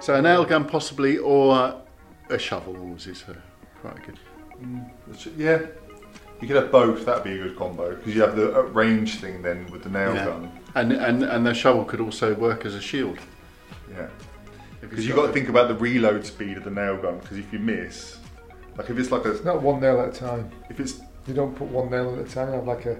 So a nail gun possibly, or a shovel always is uh, quite good. Yeah, you could have both. That'd be a good combo because you have the uh, range thing then with the nail Yeah. gun. And, and and the shovel could also work as a shield. Yeah, because it's you got to think about the reload speed of the nail gun. Because if you miss, like if it's like a, It's not one nail at a time. if it's You don't put one nail at a time. You have like a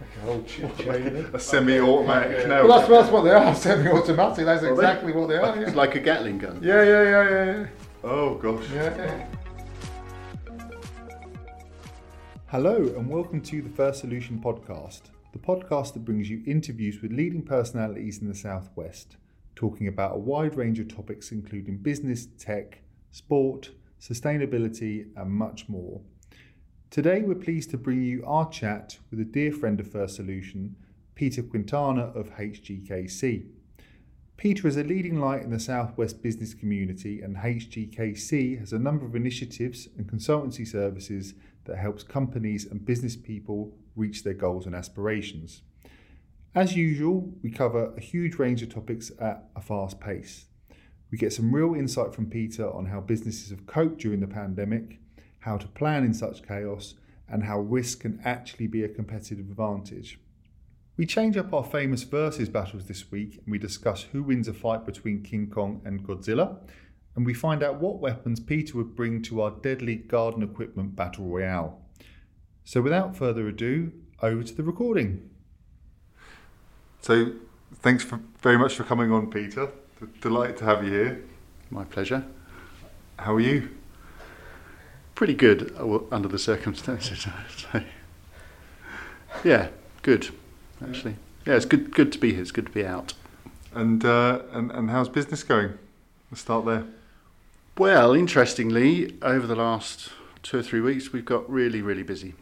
like a whole ch- chain. a semi-automatic Yeah. nail Well, that's, that's what they are. Semi-automatic. That's Are they? exactly what they are. It's Yeah. like a Gatling gun. Yeah, yeah, yeah, yeah, yeah. Oh gosh. yeah, yeah. Hello, and welcome to the First Solution podcast, the podcast that brings you interviews with leading personalities in the Southwest, talking about a wide range of topics including business, tech, sport, sustainability, and much more. Today, we're pleased to bring you our chat with a dear friend of First Solution, Peter Quintana of HGKC. Peter is a leading light in the Southwest business community, and HGKC has a number of initiatives and consultancy services that helps companies and business people reach their goals and aspirations. As usual, we cover a huge range of topics at a fast pace. We get some real insight from Peter on how businesses have coped during the pandemic, how to plan in such chaos, and how risk can actually be a competitive advantage. We change up our famous versus battles this week and we discuss who wins a fight between King Kong and Godzilla, and we find out what weapons Peter would bring to our deadly garden equipment battle royale. So, without further ado, over to the recording. So thanks for, very much for coming on, Peter. D- Delighted to have you here. My pleasure. How are you? Pretty good uh, under the circumstances. yeah, good. Actually, yeah, it's good. Good to be here. It's good to be out. And uh, and and how's business going? Let's start there. Well, interestingly, over the last two or three weeks, we've got really, really busy.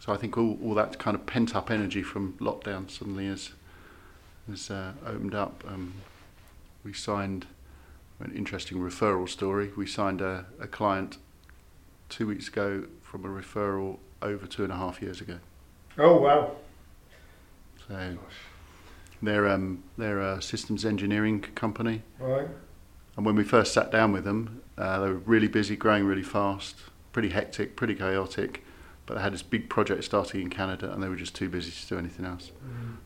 So I think all, all that kind of pent up energy from lockdown suddenly has has uh, opened up. Um, we signed an interesting referral story. We signed a, a client two weeks ago from a referral over two and a half years ago. Oh wow. So they're um, they're a systems engineering company. Right. And when we first sat down with them, uh, they were really busy, growing really fast, pretty hectic, pretty chaotic. But they had this big project starting in Canada, and they were just too busy to do anything else.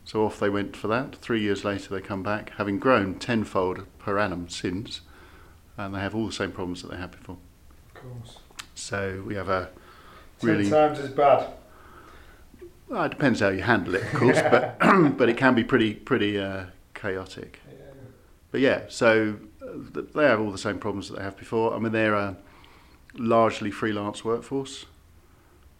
So off they went for that. Three years later, they come back, having grown tenfold per annum since, and they have all the same problems that they had before. Of course. So we have a Ten really times as bad. well, it depends how you handle it, of course, but but it can be pretty pretty uh, chaotic. But yeah, so uh, they have all the same problems that they have before. I mean, they're a largely freelance workforce.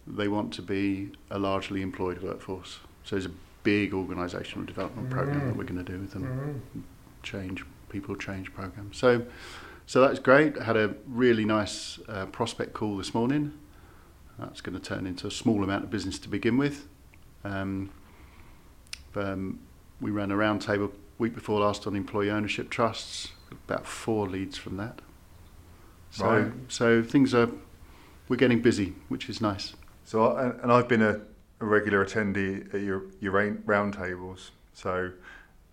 They want to be a largely employed workforce. So there's a big organisational development program that we're going to do with them. Mhm. Change people change program. So so that's great. I had a really nice uh, prospect call this morning. That's going to turn into a small amount of business to begin with. Um, um, we ran a round table week before last on employee ownership trusts. About four leads from that. So Right. so things are we're getting busy, which is nice. So, I, and- I've been a, a regular attendee at your your rain- round tables. So,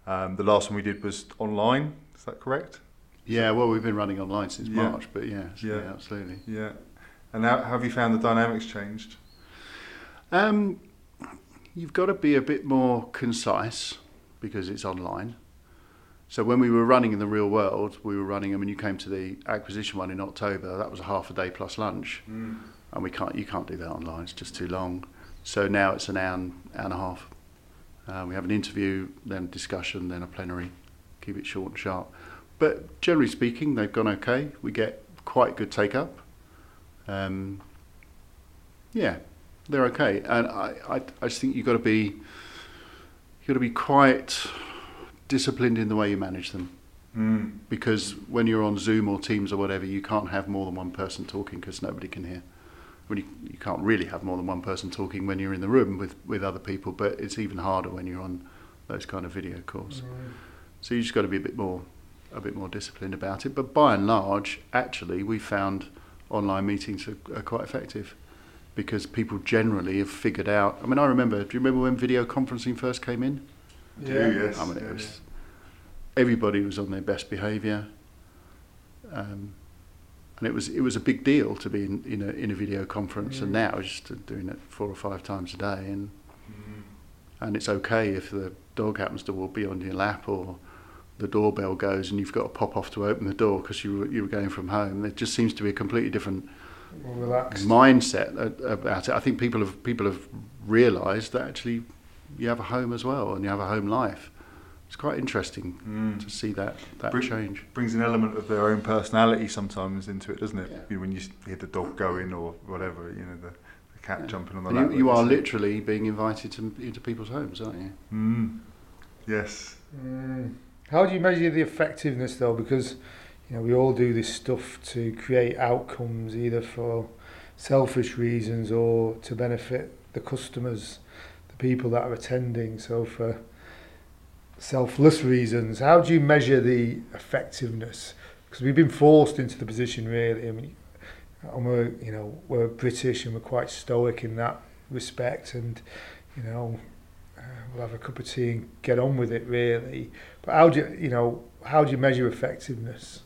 um, the last one we did was online. Is that correct? Yeah, well, we've been running online since Yeah. March, but yeah, Yeah. yeah, absolutely. Yeah. And how, have you found the dynamics changed? Um, you've got to be a bit more concise because it's online. So when we were running in the real world, we were running. I mean, you came to the acquisition one in October. That was a half a day plus lunch, and we can't. You can't do that online. It's just too long. So now it's an hour, and, hour and a half. Uh, we have an interview, then a discussion, then a plenary. Keep it short and sharp. But generally speaking, they've gone okay. We get quite good take up. Um, yeah, they're okay. And I, I, I just think you've got to be, you've got to be quite disciplined in the way you manage them. Mm. Because when you're on Zoom or Teams or whatever, you can't have more than one person talking because nobody can hear. When you, you can't really have more than one person talking when you're in the room with, with other people, but it's even harder when you're on those kind of video calls. So you just got to be a bit more, a bit more disciplined about it. But by and large, actually, we found online meetings are, are quite effective because people generally have figured out. I mean, I remember. Do you remember when video conferencing first came in? Yeah. yes. I mean, yeah, it was everybody was on their best behaviour. Um, and it was it was a big deal to be in, in a in a video conference, and now just doing it four or five times a day, and and it's okay if the dog happens to be on your lap or the doorbell goes and you've got to pop off to open the door because you were, you were going from home. There just seems to be a completely different relaxed. mindset about it. I think people have people have realised that actually you have a home as well and you have a home life. It's quite interesting Mm. to see that that Bring- change. brings an element of their own personality sometimes into it, doesn't it? Yeah. You know, when you hear the dog going or whatever, you know, the, the cat Yeah. jumping on the lap. you, you are you literally being invited to, into people's homes, aren't you? Mm. Yes. Mm. How do you measure the effectiveness though? Because you know we all do this stuff to create outcomes, either for selfish reasons or to benefit the customers, the people that are attending. So for selfless reasons, how do you measure the effectiveness? Because we've been forced into the position, really. I mean, and we're you know we're British and we're quite stoic in that respect, and you know we'll have a cup of tea and get on with it really. But how do you, you know how do you measure effectiveness?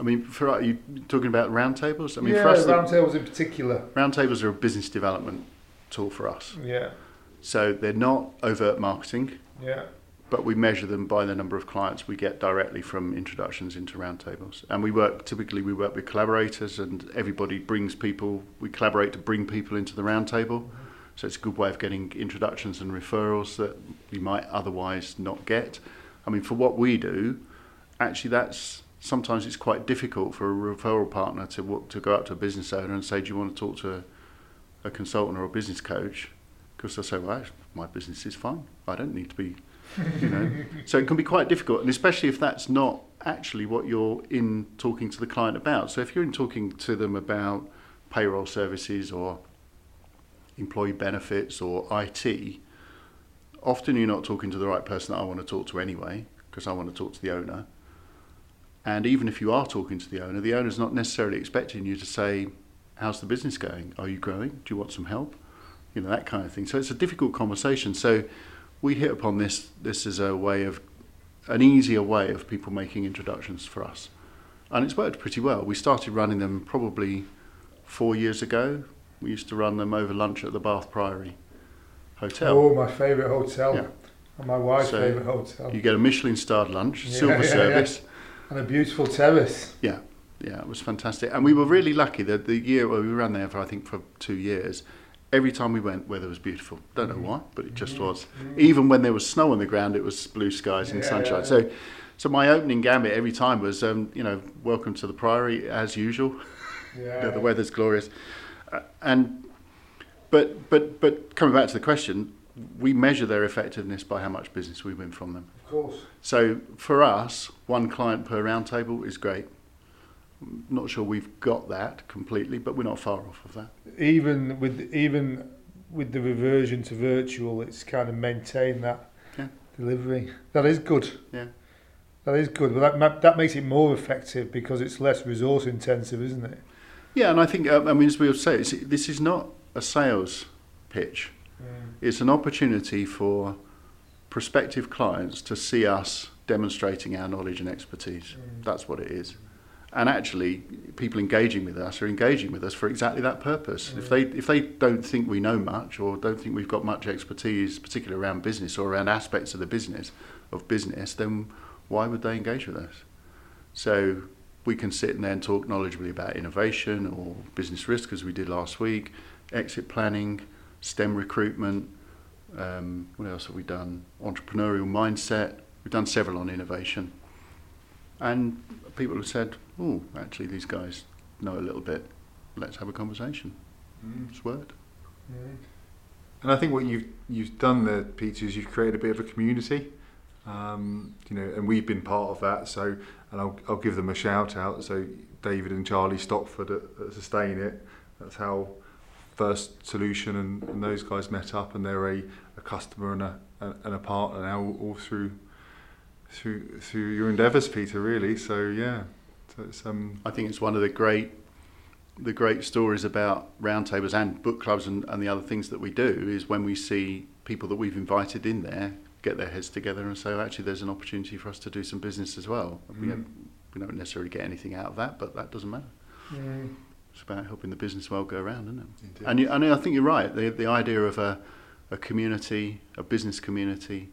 I mean, for are you talking about roundtables? I mean, yeah, for us, roundtables in particular. roundtables are a business development tool for us. Yeah, So they're not overt marketing, yeah, but we measure them by the number of clients we get directly from introductions into roundtables. And we work typically we work with collaborators, and everybody brings people. We collaborate to bring people into the roundtable. So it's a good way of getting introductions and referrals that you might otherwise not get. I mean, for what we do, actually, that's sometimes it's quite difficult for a referral partner to to go out to a business owner and say, "Do you want to talk to a, a consultant or a business coach?" Because they'll say, "Well, my business is fine. I don't need to be." You know, so it can be quite difficult, and especially if that's not actually what you're in talking to the client about. So if you're in talking to them about payroll services or employee benefits or IT, often you're not talking to the right person that I want to talk to anyway, because I want to talk to the owner. And even if you are talking to the owner, the owner's not necessarily expecting you to say, How's the business going? Are you growing? Do you want some help? You know, that kind of thing. So it's a difficult conversation. So we hit upon this this is a way of an easier way of people making introductions for us. And it's worked pretty well. We started running them probably four years ago. We used to run them over lunch at the Bath Priory Hotel. Oh, my favourite hotel. Yeah. And my wife's So, favourite hotel. You get a Michelin starred lunch, Yeah, silver yeah, service. And a beautiful terrace. Yeah, yeah, it was fantastic. And we were really lucky that the year we ran there for I think for two years. Every time we went, weather was beautiful. Don't know mm-hmm. why, but it just mm-hmm. was. Mm-hmm. Even when there was snow on the ground, it was blue skies and sunshine. So, so my opening gambit every time was, um, you know, welcome to the Priory as usual. Yeah. You know, the weather's glorious, Uh, and but but but coming back to the question, we measure their effectiveness by how much business we win from them. Of course. So for us, one client per roundtable is great. Not sure we've got that completely, but we're not far off of that. Even with even with the reversion to virtual, it's kind of maintained that Yeah. delivery. That is good. Yeah. That is good. But that that makes it more effective because it's less resource intensive, isn't it? Yeah, and I think um, I mean as we would say, this is not a sales pitch. Mm. It's an opportunity for prospective clients to see us demonstrating our knowledge and expertise. Mm. That's what it is. And actually, people engaging with us are engaging with us for exactly that purpose. If they mm. if they don't think we know much or don't think we've got much expertise, particularly around business or around aspects of the business of business, then why would they engage with us? So we can sit in there and talk knowledgeably about innovation or business risk, as we did last week, exit planning, STEM recruitment. Um, what else have we done? Entrepreneurial mindset. We've done several on innovation. And people have said, oh, actually, these guys know a little bit. Let's have a conversation. It's worked. And I think what you've you've done there, Peter, is you've created a bit of a community. Um, you know, and we've been part of that. So, and I'll I'll give them a shout out. So, David and Charlie Stockford at, at Sustain It. That's how First Solution and, and those guys met up, and they're a, a customer and a, a and a partner now, all through through through your endeavours, Peter. Really. So yeah, so it's um I think it's one of the great the great stories about roundtables and book clubs and, and the other things that we do is when we see people that we've invited in there get their heads together and say, actually, there's an opportunity for us to do some business as well. We, Mm. don't, we don't necessarily get anything out of that, but that doesn't matter. Mm. It's about helping the business world go around, isn't it? Indeed. And, you, and I think you're right. The, the idea of a, a community, a business community,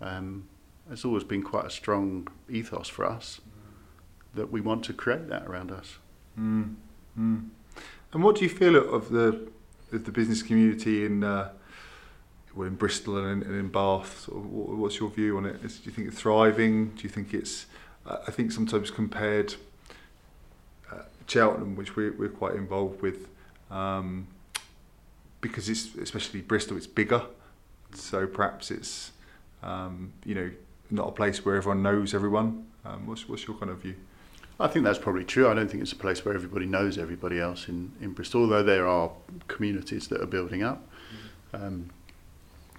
um, has always been quite a strong ethos for us that we want to create that around us. Mm. Mm. And what do you feel of the of the business community in uh, well, in Bristol and in, and in Bath? Sort of, what's your view on it? Is, do you think it's thriving? Do you think it's? I think sometimes compared uh, Cheltenham, which we're, we're quite involved with, um, because it's especially Bristol, it's bigger, so perhaps it's um, you know not a place where everyone knows everyone. Um, what's what's your kind of view? I think that's probably true. I don't think it's a place where everybody knows everybody else in, in Bristol, although there are communities that are building up. Um,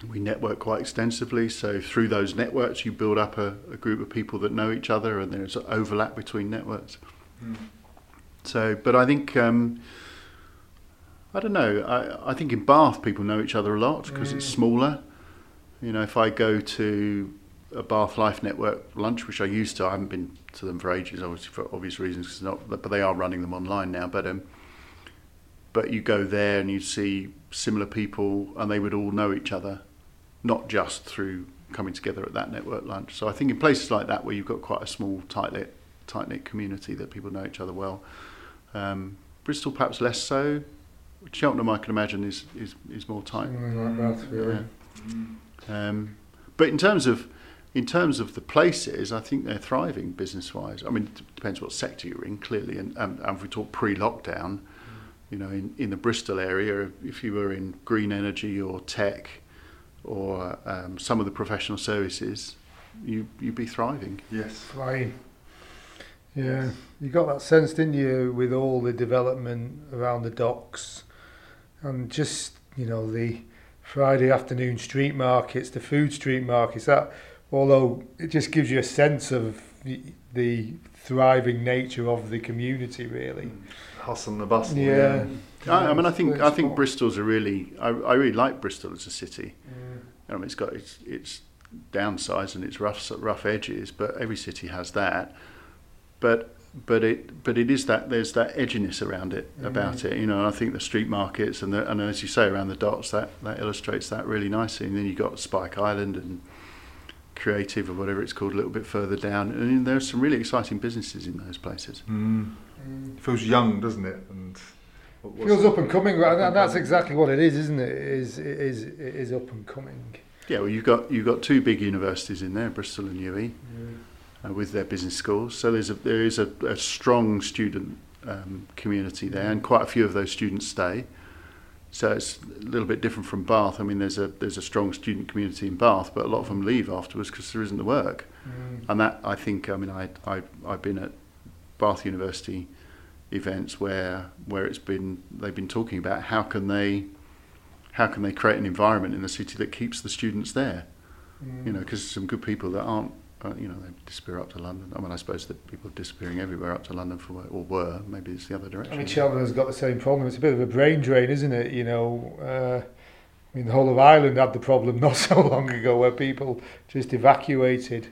we network quite extensively, so through those networks, you build up a, a group of people that know each other, and there's an overlap between networks. So, but I think um, I don't know. I, I think in Bath people know each other a lot because it's Mm. smaller. You know, if I go to a Bath Life Network lunch, which I used to, I haven't been to them for ages, obviously for obvious reasons, not, but they are running them online now. But um, but you go there and you see similar people, and they would all know each other, not just through coming together at that network lunch. So I think in places like that where you've got quite a small, tight knit, tight knit community that people know each other well. Um, Bristol perhaps less so. Cheltenham, I can imagine, is is, is more tight. Something like that, really. Yeah. Um, but in terms of in terms of the places, I think they're thriving business wise. I mean, it depends what sector you're in, clearly. And, um, and if we talk pre lockdown, you know, in, in the Bristol area, if you were in green energy or tech or um, some of the professional services, you, you'd be thriving. Yes. Flying. Yeah, you got that sense, didn't you, with all the development around the docks and just, you know, the Friday afternoon street markets, the food street markets, that, although it just gives you a sense of the, the thriving nature of the community, really. Hustle and the bustle. Yeah. I, I mean, I think I think Bristol's a really I, I really like Bristol as a city. Yeah. I mean, it's got its its downsides and its rough rough edges, but every city has that. But but it but it is that there's that edginess around it about it. You know, I think the street markets and the, and as you say around the dots that that illustrates that really nicely. And then you have got Spike Island and Creative or whatever it's called a little bit further down. And there's some really exciting businesses in those places. Mm. It feels young, doesn't it? And what- what's- Feels up and coming, right? and that's exactly what it is, isn't it? It is, it is, it is up and coming. Yeah, well, you've got you've got two big universities in there, Bristol and UWE. uh, with their business schools. So there's a, there is a, a strong student um, community there, and quite a few of those students stay. So it's a little bit different from Bath. I mean, there's a there's a strong student community in Bath, but a lot of them leave afterwards because there isn't the work. Mm. And that I think, I mean, I I I've been at Bath University events where where it's been they've been talking about how can they how can they create an environment in the city that keeps the students there Mm. you know, because some good people that aren't, uh, you know, they disappear up to London. I mean, I suppose that people are disappearing everywhere up to London for or were. Maybe it's the other I direction. mean, Cheltenham has got the same problem. It's a bit of a brain drain, isn't it? You know, uh, I mean, the whole of Ireland had the problem not so long ago where people just evacuated.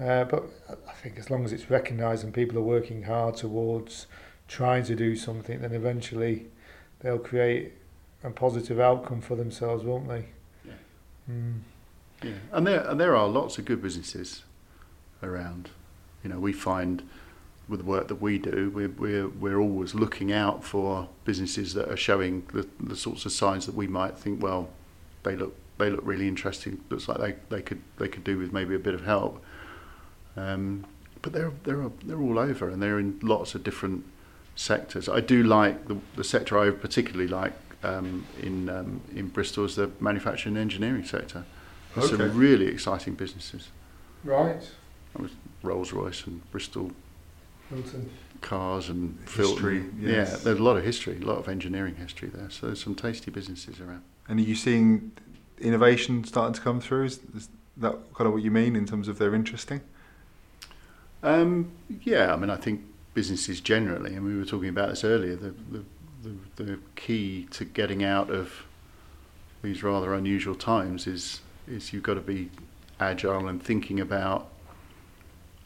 Uh, but I think as long as it's recognised and people are working hard towards trying to do something, then eventually they'll create a positive outcome for themselves, won't they? Yeah. Mm. Yeah, and there and there are lots of good businesses around. You know, we find with the work that we do, we're we're we're always looking out for businesses that are showing the the sorts of signs that we might think, well, they look they look really interesting. Looks like they, they could they could do with maybe a bit of help. Um, but they're they're they're all over, and they're in lots of different sectors. I do like the the sector I particularly like um, in um, in Bristol is the manufacturing and engineering sector. There's Okay. some really exciting businesses. Right. Rolls Royce and Bristol Filton. Cars and History, Filton. yes. Yeah, there's a lot of history, a lot of engineering history there. So there's some tasty businesses around. And are you seeing innovation starting to come through? Is, is that kind of what you mean in terms of they're interesting? Um, yeah, I mean, I think businesses generally, and we were talking about this earlier, the, the, the, the key to getting out of these rather unusual times is is you've got to be agile and thinking about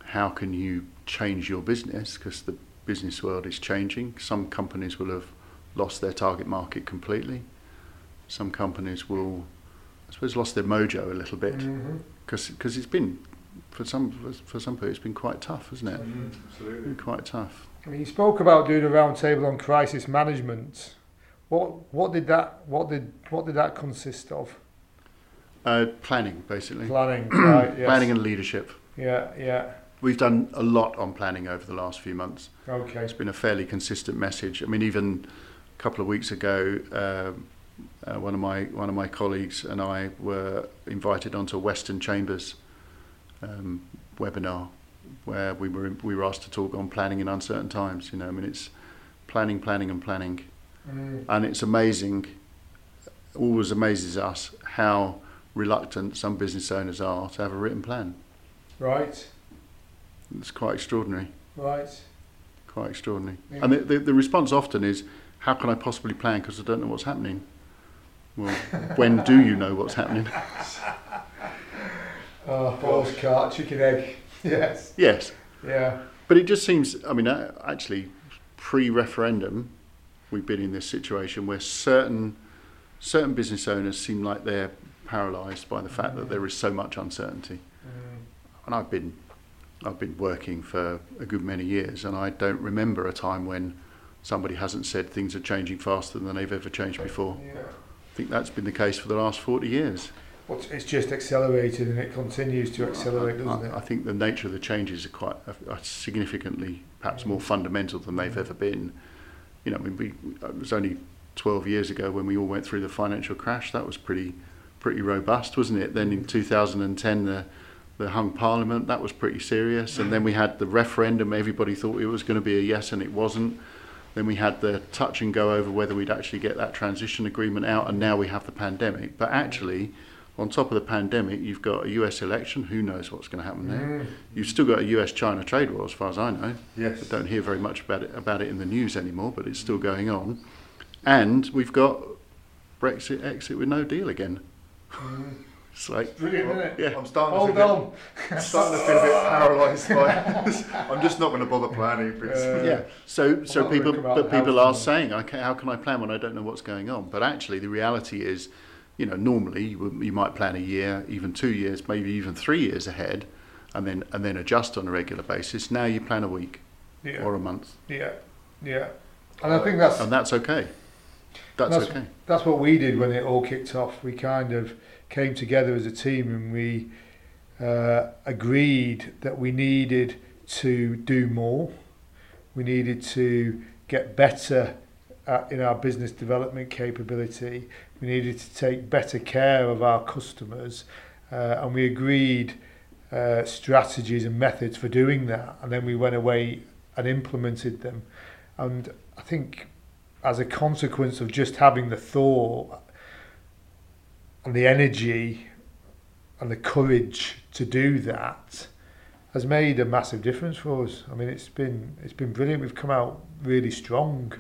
how can you change your business because the business world is changing. Some companies will have lost their target market completely. Some companies will, I suppose, lost their mojo a little bit mm-hmm. because because it's been for some for some people it's been quite tough, hasn't it? It's Absolutely. been quite tough. I mean, you spoke about doing a roundtable on crisis management. What what did that what did what did that consist of? Uh, planning, basically. Planning, right? Yes. Planning and leadership. Yeah, yeah. We've done a lot on planning over the last few months. Okay. It's been a fairly consistent message. I mean, even a couple of weeks ago, um, uh, one of my one of my colleagues and I were invited onto Western Chambers um, webinar where we were we were asked to talk on planning in uncertain times. You know, I mean, it's planning, planning, and planning, Mm. and it's amazing. Always amazes us how reluctant some business owners are to have a written plan. Right, It's quite extraordinary. right. Quite extraordinary. Yeah. And the, the, the response often is, how can I possibly plan because I don't know what's happening? Well, when do you know what's happening? Oh, horse cart, chicken egg. Yes. Yes. Yeah. But it just seems, I mean, actually, pre referendum, we've been in this situation where certain, certain business owners seem like they're paralysed by the fact that there is so much uncertainty. Mm. And I've been, I've been working for a good many years, and I don't remember a time when somebody hasn't said things are changing faster than they've ever changed before. Yeah. I think that's been the case for the last 40 years. Well, it's just accelerated and it continues to accelerate, doesn't I, I think the nature of the changes are quite are significantly, perhaps more fundamental than they've ever been. You know, I mean, we, it was only 12 years ago when we all went through the financial crash. That was pretty, pretty robust, wasn't it? Then in 2010, the the hung parliament that was pretty serious, and then we had the referendum. Everybody thought it was going to be a yes, and it wasn't. Then we had the touch and go over whether we'd actually get that transition agreement out, and now we have the pandemic. But actually, on top of the pandemic, you've got a US election. Who knows what's going to happen there? Mm. You've still got a US-China trade war, as far as I know. Yes. I don't hear very much about it about it in the news anymore, but it's still going on. And we've got Brexit exit with no deal again. Mm. It's like, Brilliant, isn't it? yeah, I'm starting Hold to feel, on. I'm starting to feel a bit paralysed by this. I'm just not going to bother planning because Uh, yeah. So so Well, that would people but people are saying, okay, how can I plan when I don't know what's going on? But actually, the reality is, you know, normally you, you might plan a year, even two years, maybe even three years ahead, and then and then adjust on a regular basis. Now you plan a week Yeah. or a month, Yeah. Yeah. And I think that's and that's okay. That's, That's- okay. that's what we did when it all kicked off. We kind of came together as a team and we uh, agreed that we needed to do more. We needed to get better at, in our business development capability. We needed to take better care of our customers, uh, and we agreed uh, strategies and methods for doing that. And then we went away and implemented them. And I think as a consequence of just having the thought and the energy and the courage to do that has made a massive difference for us. I mean, it's been it's been brilliant. We've come out really strong.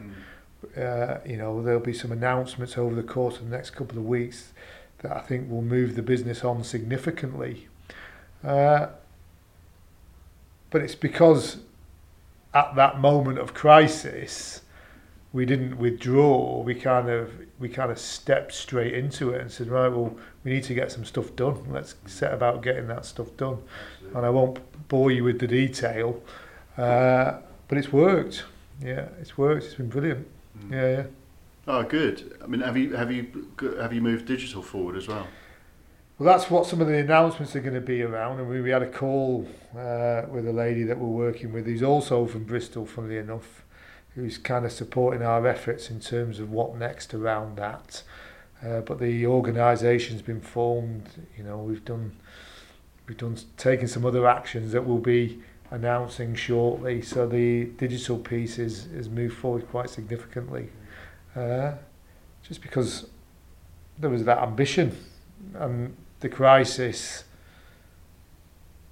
Uh, you know, there'll be some announcements over the course of the next couple of weeks that I think will move the business on significantly. Uh, but it's because at that moment of crisis, we didn't withdraw. We kind of we kind of stepped straight into it and said, right, well, we need to get some stuff done. Let's set about getting that stuff done. And I won't bore you with the detail, uh, but it's worked. Yeah, it's worked. It's been brilliant. Yeah, yeah. Oh, good. I mean, have you have you have you moved digital forward as well? Well, that's what some of the announcements are going to be around. And we, we had a call uh, with a lady that we're working with who's also from Bristol, funnily enough, who's kind of supporting our efforts in terms of what next around that. Uh, but the organisation's been formed. You know, we've done we've done taken some other actions that we'll be announcing shortly. So the digital piece is has moved forward quite significantly, uh, just because there was that ambition and the crisis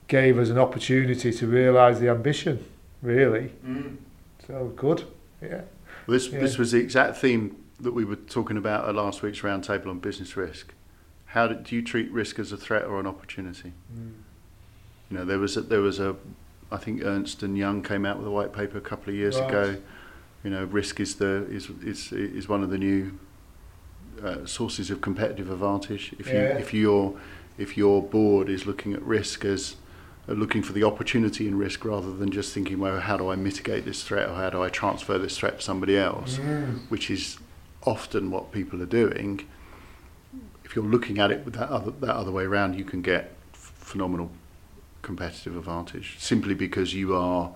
gave us an opportunity to realise the ambition, really. So good, yeah. Well, this Yeah. this was the exact theme that we were talking about at last week's roundtable on business risk. how do, do you treat risk as a threat or an opportunity? Mm. You know, there was a, there was a, I think Ernst and Young came out with a white paper a couple of years Right. ago. You know, risk is the is is is one of the new uh, sources of competitive advantage. If you if your if your board is looking at risk as uh, looking for the opportunity in risk rather than just thinking, well, how do I mitigate this threat or how do I transfer this threat to somebody else, Mm. which is often what people are doing. If you're looking at it with that other that other way around, you can get phenomenal competitive advantage simply because you are.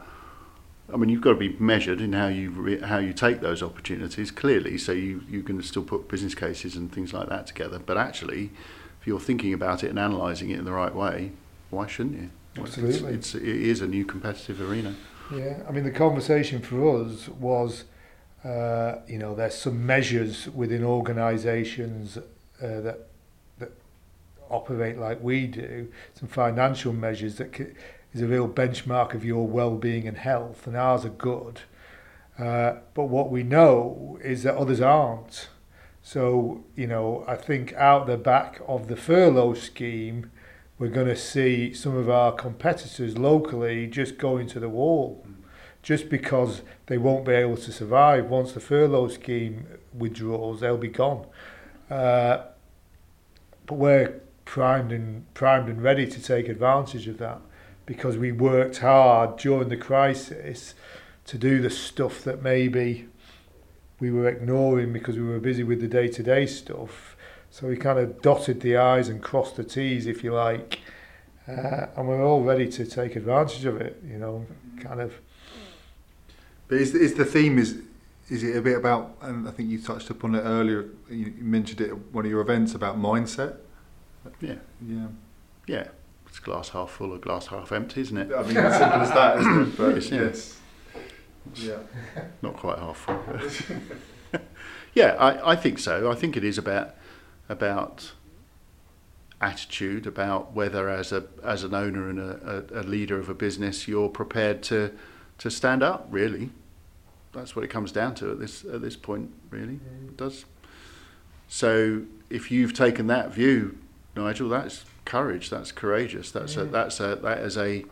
I mean, you've got to be measured in how you re- how you take those opportunities clearly. So you you can still put business cases and things like that together. But actually, if you're thinking about it and analysing it in the right way, why shouldn't you? Well, it's- Absolutely. it's, it is a new competitive arena. Yeah, I mean the conversation for us was, uh, you know, there's some measures within organisations uh, that operate like we do, some financial measures that c- is a real benchmark of your well-being and health, and ours are good. Uh, but what we know is that others aren't. So, you know, I think out the back of the furlough scheme, we're going to see some of our competitors locally just going to the wall just because they won't be able to survive. Once the furlough scheme withdraws, they'll be gone. Uh, but we're primed and primed and ready to take advantage of that because we worked hard during the crisis to do the stuff that maybe we were ignoring because we were busy with the day-to-day stuff. So we kind of dotted the I's and crossed the T's, if you like, uh, and we're all ready to take advantage of it. You know, kind of. But is, is the theme is is it a bit about? And I think you touched upon it earlier. You mentioned it at one of your events about mindset. Yeah, Yeah, yeah. It's glass half full or glass half empty, isn't it? I mean, as simple as that, isn't it? But Yes, yeah. yes, yeah. Not quite half full. yeah, I, I think so. I think it is about about attitude, about whether as a as an owner and a, a, a leader of a business you're prepared to to stand up. Really, that's what it comes down to at this at this point. Really, mm-hmm. it does. So if you've taken that view, Nigel, that's courage. That's courageous. That's a, Mm. that's a that is a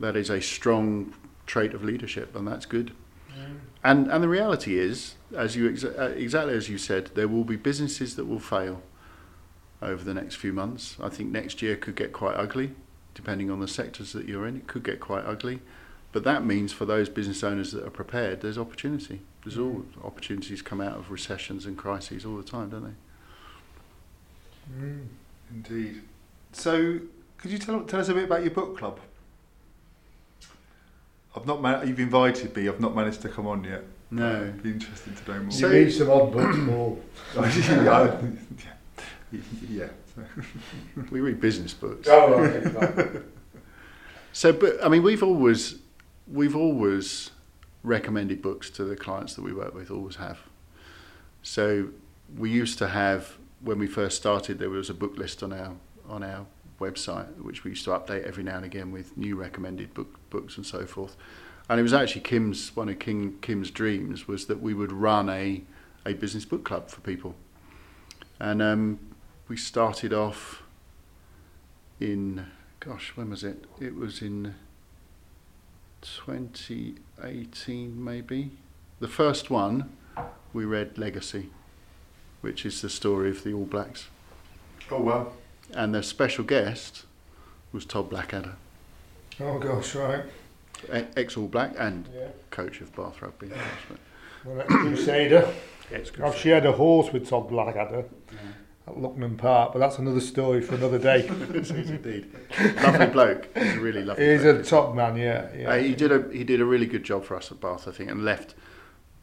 that is a strong trait of leadership, and that's good. And and the reality is, as you exa- uh, exactly as you said, there will be businesses that will fail over the next few months. I think next year could get quite ugly, depending on the sectors that you're in. It could get quite ugly, but that means for those business owners that are prepared, there's opportunity. There's all opportunities come out of recessions and crises all the time, don't they? Mm. Indeed. So, could you tell, tell us a bit about your book club? I've not. Man- you've invited me. I've not managed to come on yet. No. It'd be interesting to know more. You read some odd books, Paul. yeah, yeah. We read business books. Oh, okay, fine. So, but I mean, we've always we've always recommended books to the clients that we work with. Always have. So we used to have when we first started, there was a book list on our on our website which we used to update every now and again with new recommended book books and so forth. And it was actually Kim's one of King Kim's dreams was that we would run a a business book club for people. And um, we started off in gosh, when was it? It was in 2018, maybe. The first one, we read Legacy, which is the story of the All Blacks. Oh well. And their special guest was Todd Blackadder, Oh gosh, right. ex All Black and Yeah. coach of Bath Rugby. Well, that's Crusader. I've shared a horse with Todd Blackadder at Luckman Park, but that's another story for another day. indeed. lovely bloke. He's a really lovely He's bloke. a top man, yeah. yeah. Uh, he did a he did a really good job for us at Bath, I think, and left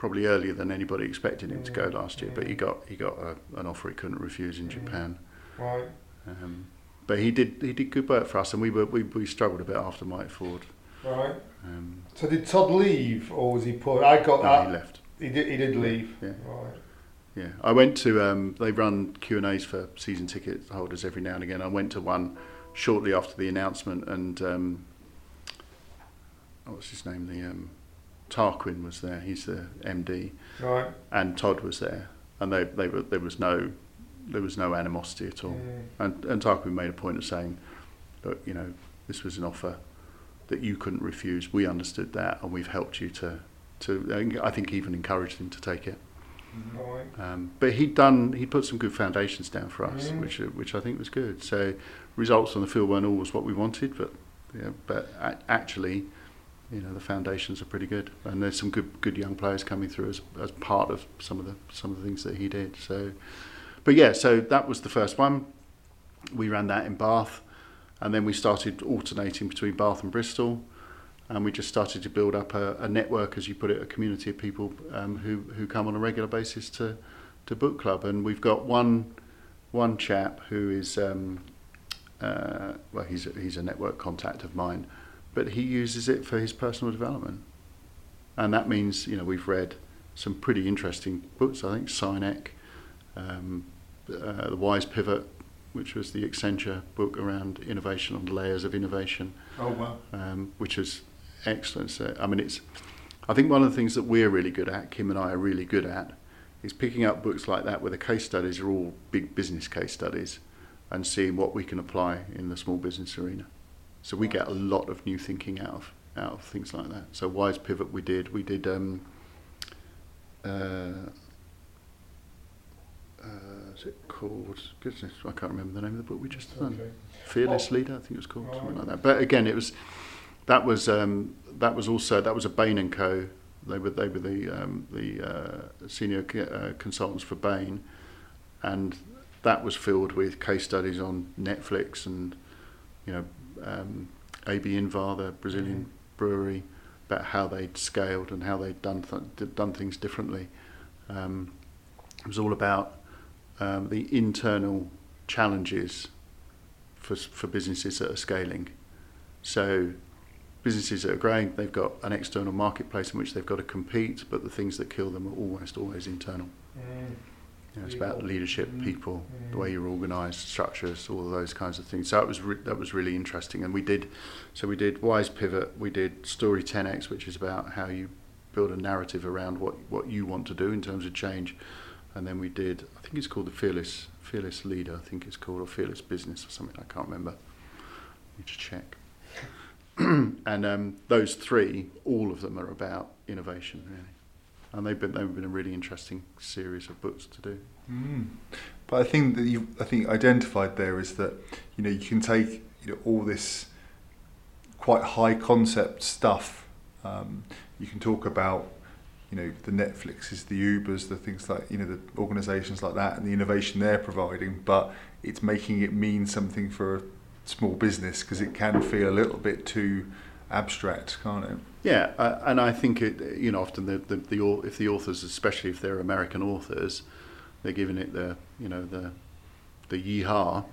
probably earlier than anybody expected him to go last year. But he got he got a, an offer he couldn't refuse in Japan. Right. Um, but he did he did good work for us, and we were we, we struggled a bit after Mike Ford. Right. Um, So did Todd leave, or was he put? I got no, that. he left. He did. He did leave. Yeah, Right. yeah. I went to um, they run Q and A's for season ticket holders every now and again. I went to one shortly after the announcement, and um, what's his name? The um, Tarquin was there. He's the MD. Right. and Todd was there, and they, they were, there was no there was no animosity at all. Mm. And, and Tarquin made a point of saying, look, you know, this was an offer that you couldn't refuse. We understood that, and we've helped you to, to I think even encouraged him to take it. Right. Um, but he'd done, he'd put some good foundations down for us, Mm. which uh, which I think was good. So results on the field weren't always what we wanted, but yeah, but a- actually, you know, the foundations are pretty good, and there's some good good young players coming through as as part of some of the some of the things that he did. So, but yeah, so that was the first one. We ran that in Bath, and then we started alternating between Bath and Bristol. And we just started to build up a, a network, as you put it, a community of people um, who, who come on a regular basis to, to book club. And we've got one one chap who is um, uh, well, he's a, he's a network contact of mine, but he uses it for his personal development, and that means you know we've read some pretty interesting books. I think Sinek, um, uh, the Wise Pivot, which was the Accenture book around innovation on the layers of innovation Oh wow. um, which is excellent. So, I mean, it's. I think one of the things that we're really good at, Kim and I are really good at, is picking up books like that where the case studies are all big business case studies, and seeing what we can apply in the small business arena. So we get a lot of new thinking out of out of things like that. So Wise Pivot, we did. We did. Um, uh, uh, is it called? Goodness, I can't remember the name of the book we just done. Okay. Fearless Oh. Leader, I think it was called something Right. like that. But again, it was that was um, that was also that was a Bain and Co. They were they were the um, the uh, senior uh, consultants for Bain, and that was filled with case studies on Netflix and you know um, AB InBev, the Brazilian brewery, about how they'd scaled and how they'd done th- done things differently. Um, it was all about um, the internal challenges for for businesses that are scaling. So businesses that are growing, they've got an external marketplace in which they've got to compete, but the things that kill them are almost always internal. Mm. You know, it's about leadership, people, the way you're organised, structures, all of those kinds of things. So that was re- that was really interesting. And we did, so we did Wise Pivot, we did Story 10x, which is about how you build a narrative around what what you want to do in terms of change. And then we did, I think it's called the Fearless Fearless Leader, I think it's called, or Fearless Business or something. I can't remember. Need to check. and um, those three, all of them are about innovation, really. And they've been they've been a really interesting series of books to do. Mm. But I think that you, I think identified there is that you know you can take you know all this quite high concept stuff. Um, you can talk about you know the Netflixes, the Ubers, the things like you know the organisations like that, and the innovation they're providing. But it's making it mean something for a small business because it can feel a little bit too abstract, can't it? Yeah, uh, and I think it. You know, often the, the the if the authors, especially if they're American authors, they're giving it the you know the the yeehaw.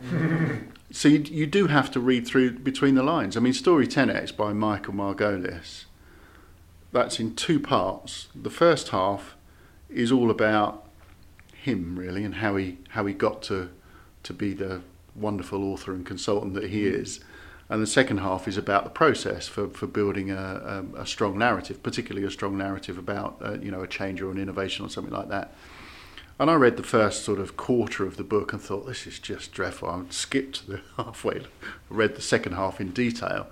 so you you do have to read through between the lines. I mean, Story 10x by Michael Margolis. That's in two parts. The first half is all about him really and how he how he got to to be the wonderful author and consultant that he is. And the second half is about the process for, for building a, a, a strong narrative, particularly a strong narrative about uh, you know a change or an innovation or something like that. And I read the first sort of quarter of the book and thought this is just dreadful. I skipped the halfway, read the second half in detail.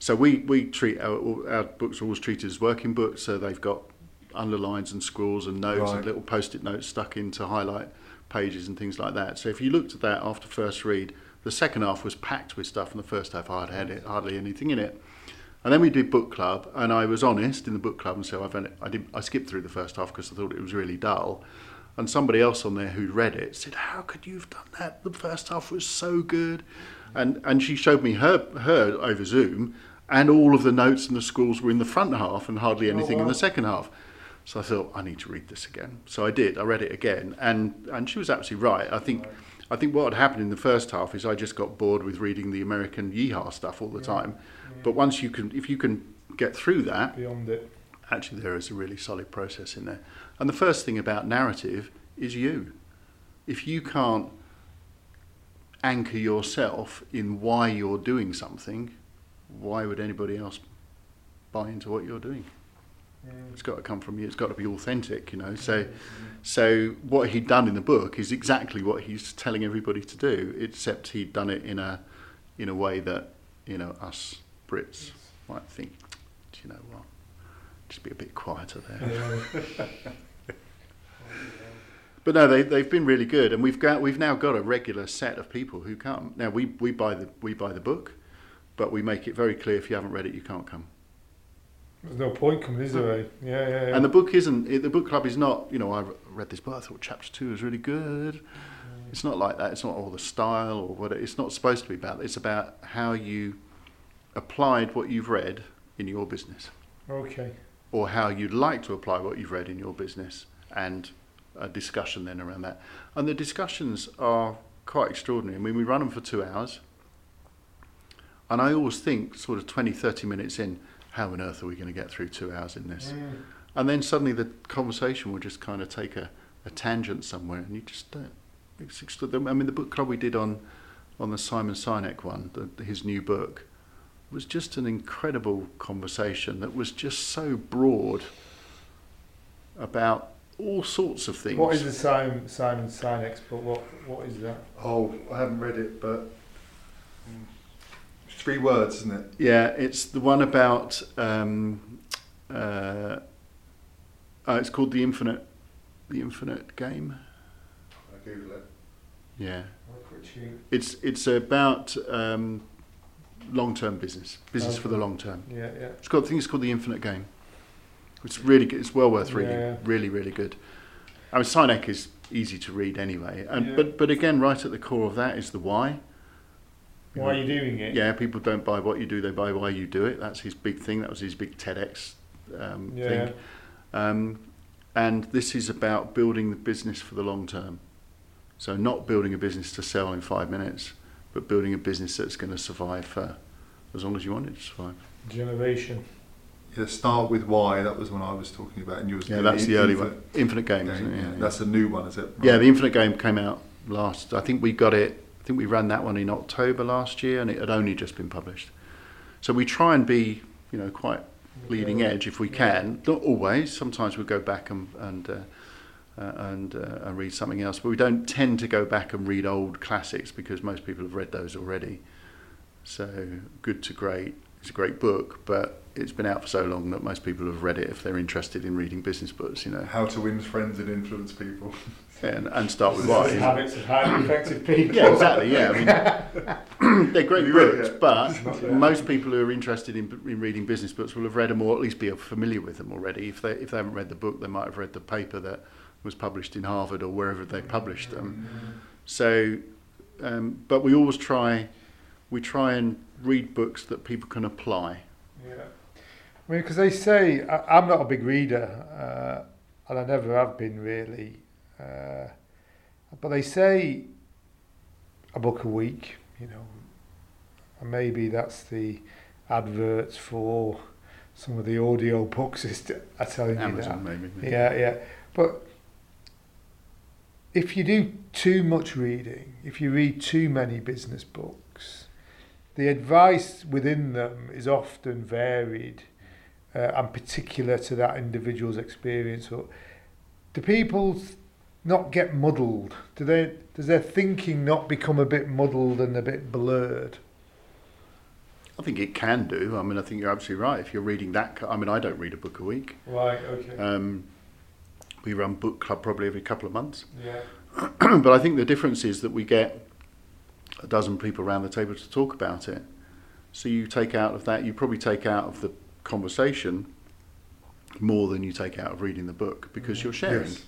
So we, we treat our, our books are always treated as working books. So they've got underlines and scrawls and notes Right. and little post-it notes stuck in to highlight pages and things like that. So if you looked at that after first read, the second half was packed with stuff, and the first half I had it, hardly anything in it. And then we did book club, and I was honest in the book club and said I've I did I skipped through the first half because I thought it was really dull. And somebody else on there who'd read it said, "How could you have done that? The first half was so good." And and she showed me her her over Zoom, and all of the notes and the scrawls were in the front half, and hardly oh, anything in wow. the second half. So I thought I need to read this again. So I did. I read it again, and and she was absolutely right. I think. I think what had happened in the first half is I just got bored with reading the American yeehaw stuff all the Yeah. time. But once you can, if you can get through that, Beyond it. actually there is a really solid process in there. And the first thing about narrative is you. If you can't anchor yourself in why you're doing something, why would anybody else buy into what you're doing? It's got to come from you. It's got to be authentic, you know. So, so what he'd done in the book is exactly what he's telling everybody to do, except he'd done it in a, in a way that, you know, us Brits might think, do you know what? Just be a bit quieter there. But no, they they've been really good, and we've got we've now got a regular set of people who come. Now we, we buy the we buy the book, but we make it very clear if you haven't read it, you can't come. There's no point coming, is there? eh? Yeah, yeah, yeah. And the book isn't it- the book club is not. You know, I read this book. I thought chapter two was really good. It's not like that. It's not all the style or what. It's not supposed to be about. It's about how you applied what you've read in your business, okay. or how you'd like to apply what you've read in your business, and a discussion then around that. And the discussions are quite extraordinary. I mean, we run them for two hours. And I always think, sort of 20, 30 minutes in, how on earth are we going to get through two hours in this? Mm. And then suddenly the conversation will just kind of take a, a tangent somewhere, and you just don't. It's extra- I mean, the book club we did on, on the Simon Sinek one, the, his new book, was just an incredible conversation that was just so broad about all sorts of things. What is the Simon Simon Sinek's book? What what is that? Oh, I haven't read it, but mm, it's three words, isn't it? Yeah, it's the one about. Um, uh, uh, it's called the Infinite, the Infinite Game. I Google it. Yeah, it's it's about um, long-term business, business for the long term. Yeah, yeah. It's called. I think it's called the Infinite Game. It's really good. It's well worth reading. Yeah. Really, really good. I mean, Sinek is easy to read anyway, and Yeah. but but again, right at the core of that is the why. You Why are you doing it? Yeah, people don't buy what you do; they buy why you do it. That's his big thing. That was his big TEDx um, Yeah. thing. Um, and this is about building the business for the long term. So not building a business to sell in five minutes, but building a business that's going to survive for as long as you want it to survive. Generation. Yeah, start with why. That was one I was talking about, and yours. Yeah, that's the early one. Infinite Game, Game, isn't it? yeah. Yeah, yeah. That's a new one, is it? Yeah, the Infinite Game came out last. I think we got it. Think we ran that one in October last year, and it had only just been published. So we try and be, you know, quite leading edge if we can. Not always. Sometimes we go back and and uh, uh, and, uh, and read something else, but we don't tend to go back and read old classics because most people have read those already. So Good to Great is a great book, but it's been out for so long that most people have read it if they're interested in reading business books, you know, How to win friends and influence people. and, and start with This why. is habits of highly effective people. Yeah, exactly. Yeah, I mean, they're great you books, but most people who are interested in, in reading business books will have read them or at least be familiar with them already. If they if they haven't read the book, they might have read the paper that was published in Harvard or wherever they published them. So, um, but we always try we try and read books that people can apply. Yeah. I mean, because they say I, I'm not a big reader, uh, and I never have been really. Uh, but they say a book a week, you know, and maybe that's the adverts for some of the audio books is t- are telling you Amazon, that. maybe. Yeah, yeah. But if you do too much reading, if you read too many business books, the advice within them is often varied uh, and particular to that individual's experience. Or do people not get muddled? Do they? Does their thinking not become a bit muddled and a bit blurred? I think it can do. I mean, I think you're absolutely right. If you're reading that, I mean, I don't read a book a week. Right. Okay. Um, we run book club probably every couple of months. yeah. but I think the difference is that we get a dozen people around the table to talk about it. So you take out of that, you probably take out of the conversation more than you take out of reading the book because you're sharing. Yes.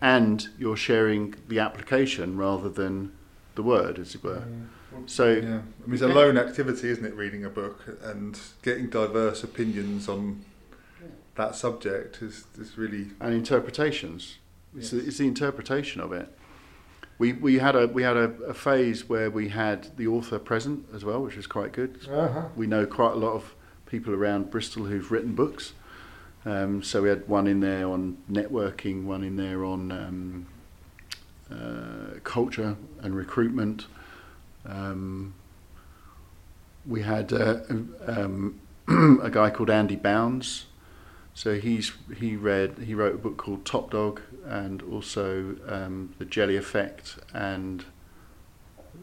And you're sharing the application rather than the word, as it were. Mm. So, Yeah, I mean, it's a lone activity, isn't it? Reading a book and getting diverse opinions on that subject is, is really and interpretations. It's, the, it's the interpretation of it. We, we had, a, we had a, a phase where we had the author present as well, which was quite good. Uh-huh. we know quite a lot of people around Bristol who've written books. Um, so we had one in there on networking, one in there on um, uh, culture and recruitment. Um, we had uh, um, a guy called Andy Bounds. So he's he read he wrote a book called Top Dog and also um, the Jelly Effect and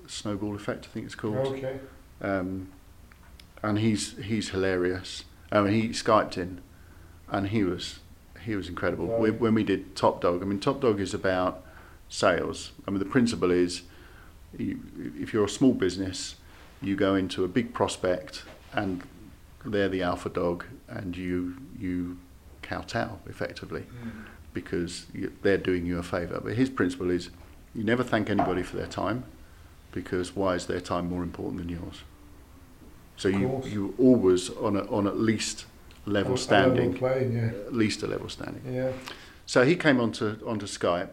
Snowball Effect I think it's called. Okay. Um, and he's he's hilarious. I mean, he skyped in, and he was he was incredible. Right. We, when we did Top Dog, I mean, Top Dog is about sales. I mean, the principle is, you, if you're a small business, you go into a big prospect, and they're the alpha dog, and you you kowtow effectively hmm. because you, they're doing you a favour. But his principle is, you never thank anybody for their time, because why is their time more important than yours? So you you always on a, on at least level on standing, Level playing, yeah. at least a level standing. Yeah. So he came onto onto Skype,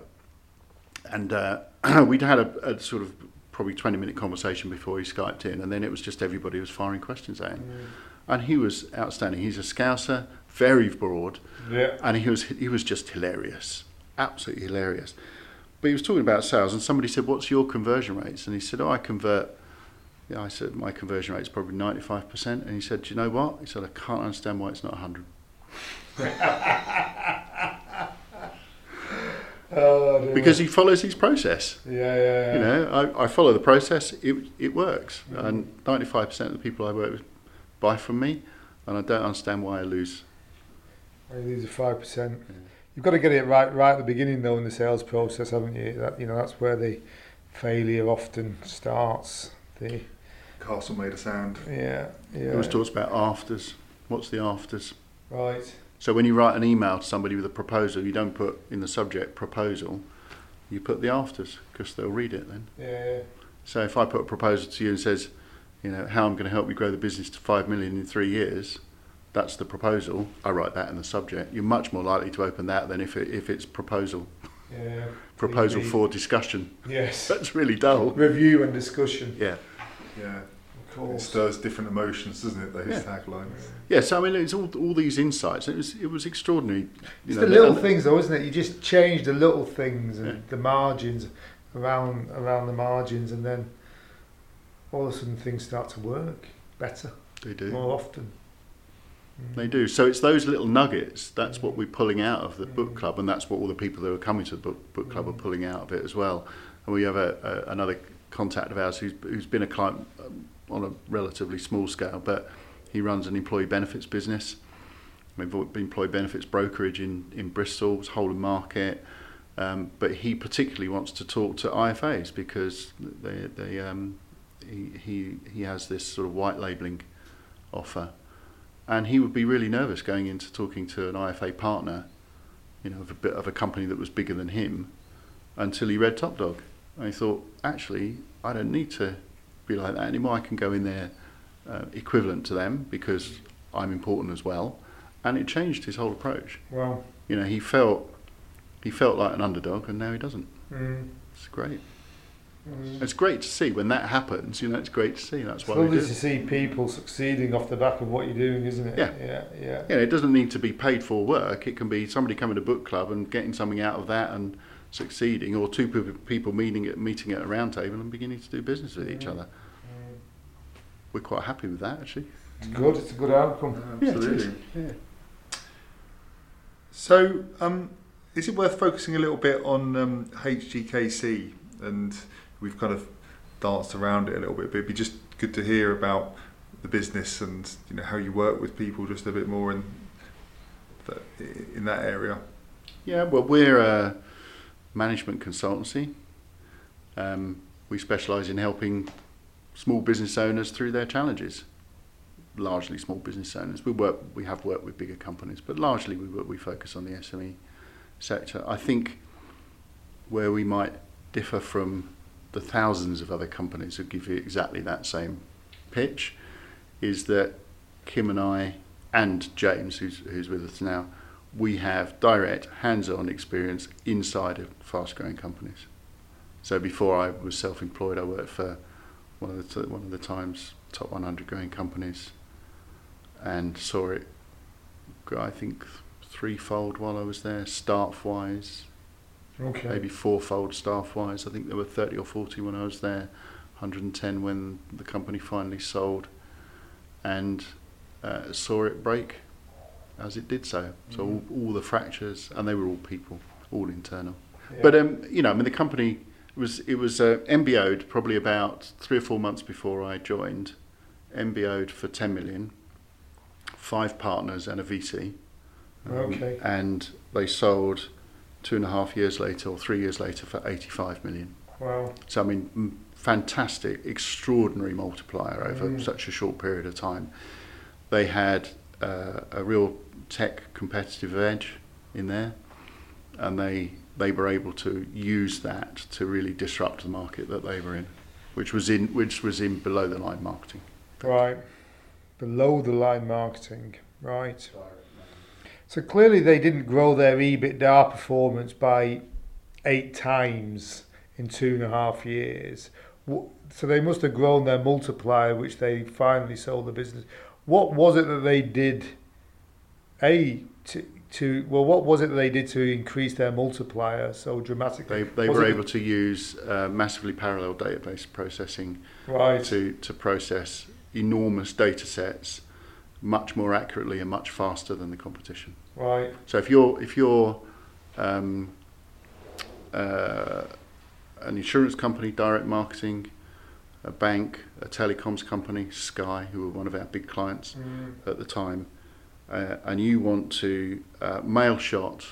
and uh, we'd had a, a sort of probably twenty minute conversation before he skyped in, and then it was just everybody was firing questions at him, and he was outstanding. He's a Scouser, very broad, Yeah. and he was he was just hilarious, absolutely hilarious. But he was talking about sales, and somebody said, "What's your conversion rates?" And he said, "Oh, I convert." Yeah, I said my conversion rate is probably ninety five percent, and he said, "Do you know what?" He said, "I can't understand why it's not hundred. Oh, because he follows his process." Yeah, yeah, yeah. You know, I, I follow the process. It it works, mm-hmm. and ninety five percent of the people I work with buy from me, and I don't understand why I lose. Only lose a five percent. You've got to get it right right at the beginning though in the sales process, haven't you? That you know that's where the failure often starts. The Castle made a sound. yeah, yeah. It was talks about afters. What's the afters? Right. So when you write an email to somebody with a proposal, you don't put in the subject proposal. You put the afters because they'll read it then. Yeah. So if I put a proposal to you and says, you know, how I'm going to help you grow the business to five million in three years, that's the proposal. I write that in the subject. You're much more likely to open that than if it, if it's proposal Yeah. proposal TV. for discussion. Yes. That's really dull. Review and discussion. Yeah. Yeah. Of It stirs different emotions, doesn't it? Those Yeah. taglines. Yeah. So I mean, it's all all these insights. It was it was extraordinary. You It's know, the little and- things though, isn't it? You just change the little things and Yeah. the margins around around the margins and then all of a sudden things start to work better They do. more often. Mm. They do. So it's those little nuggets. That's what we're pulling out of the book Mm. club, and that's what all the people that are coming to the book, book club are Mm. pulling out of it as well. And we have a, a, another contact of ours who's, who's been a client um, on a relatively small scale, but he runs an employee benefits business. We've employee benefits brokerage in, in Bristol, it's whole of market. Um, but he particularly wants to talk to IFAs because they, they, um, he, he, he has this sort of white labelling offer and he would be really nervous going into talking to an IFA partner, you know, of a bit of a company that was bigger than him, until he read Top Dog. And he thought, actually, I don't need to be like that anymore. I can go in there uh, equivalent to them because I'm important as well, and it changed his whole approach. Well, You know, he felt he felt like an underdog, and now he doesn't. mm, It's great. mm. It's great to see when that happens. You know, it's great to see. That's It's why lovely to see people succeeding off the back of what you're doing, isn't it? Yeah. yeah, yeah. Yeah, it doesn't need to be paid for work. It can be somebody coming to book club and getting something out of that and succeeding, or two people meeting at meeting at a round table and beginning to do business with each Mhm. other. We're quite happy with that, actually. It's good. It's a good outcome. Absolutely. Yeah. So, um, is it worth focusing a little bit on um, HGKC? And we've kind of danced around it a little bit, but it'd be just good to hear about the business and you know how you work with people just a bit more in that in that area. Yeah, well, we're a management consultancy. Um, we specialise in helping small business owners through their challenges. Largely small business owners. We work, we have worked with bigger companies, but largely we work, we focus on the SME sector. I think where we might differ from the thousands of other companies who give you exactly that same pitch is that Kim and I and James, who's, who's with us now, we have direct hands-on experience inside of fast-growing companies. So before I was self-employed, I worked for one of the one of the Times top 100 growing companies, and saw it. I think threefold while I was there, staff-wise, Okay. maybe fourfold staff-wise. I think there were 30 or 40 when I was there, 110 when the company finally sold, and uh, saw it break as it did so. So Mm. all, all the fractures, and they were all people, all internal. Yeah. But um, you know, I mean, the company was it was uh, MBO'd probably about three or four months before I joined. MBO'd for 10 million, five partners and a VC. Um, Okay. And they sold two and a half years later or three years later for 85 million. wow. So I mean, fantastic, extraordinary multiplier over Mm. such a short period of time. They had uh, a real tech competitive edge in there, and they they were able to use that to really disrupt the market that they were in, which was in which was in below the line marketing. Right. Below the line marketing. Right. So clearly they didn't grow their EBITDA performance by eight times in two and a half years. So they must have grown their multiplier, which they finally sold the business. What was it that they did? A to, to well, what was it that they did to increase their multiplier so dramatically? They they Was were able to use uh, massively parallel database processing right. to, to process enormous data sets much more accurately and much faster than the competition. Right. So if you're if you're um, uh, an insurance company, direct marketing, a bank, a telecoms company, Sky, who were one of our big clients Mm. at the time, uh, and you want to uh, mail shot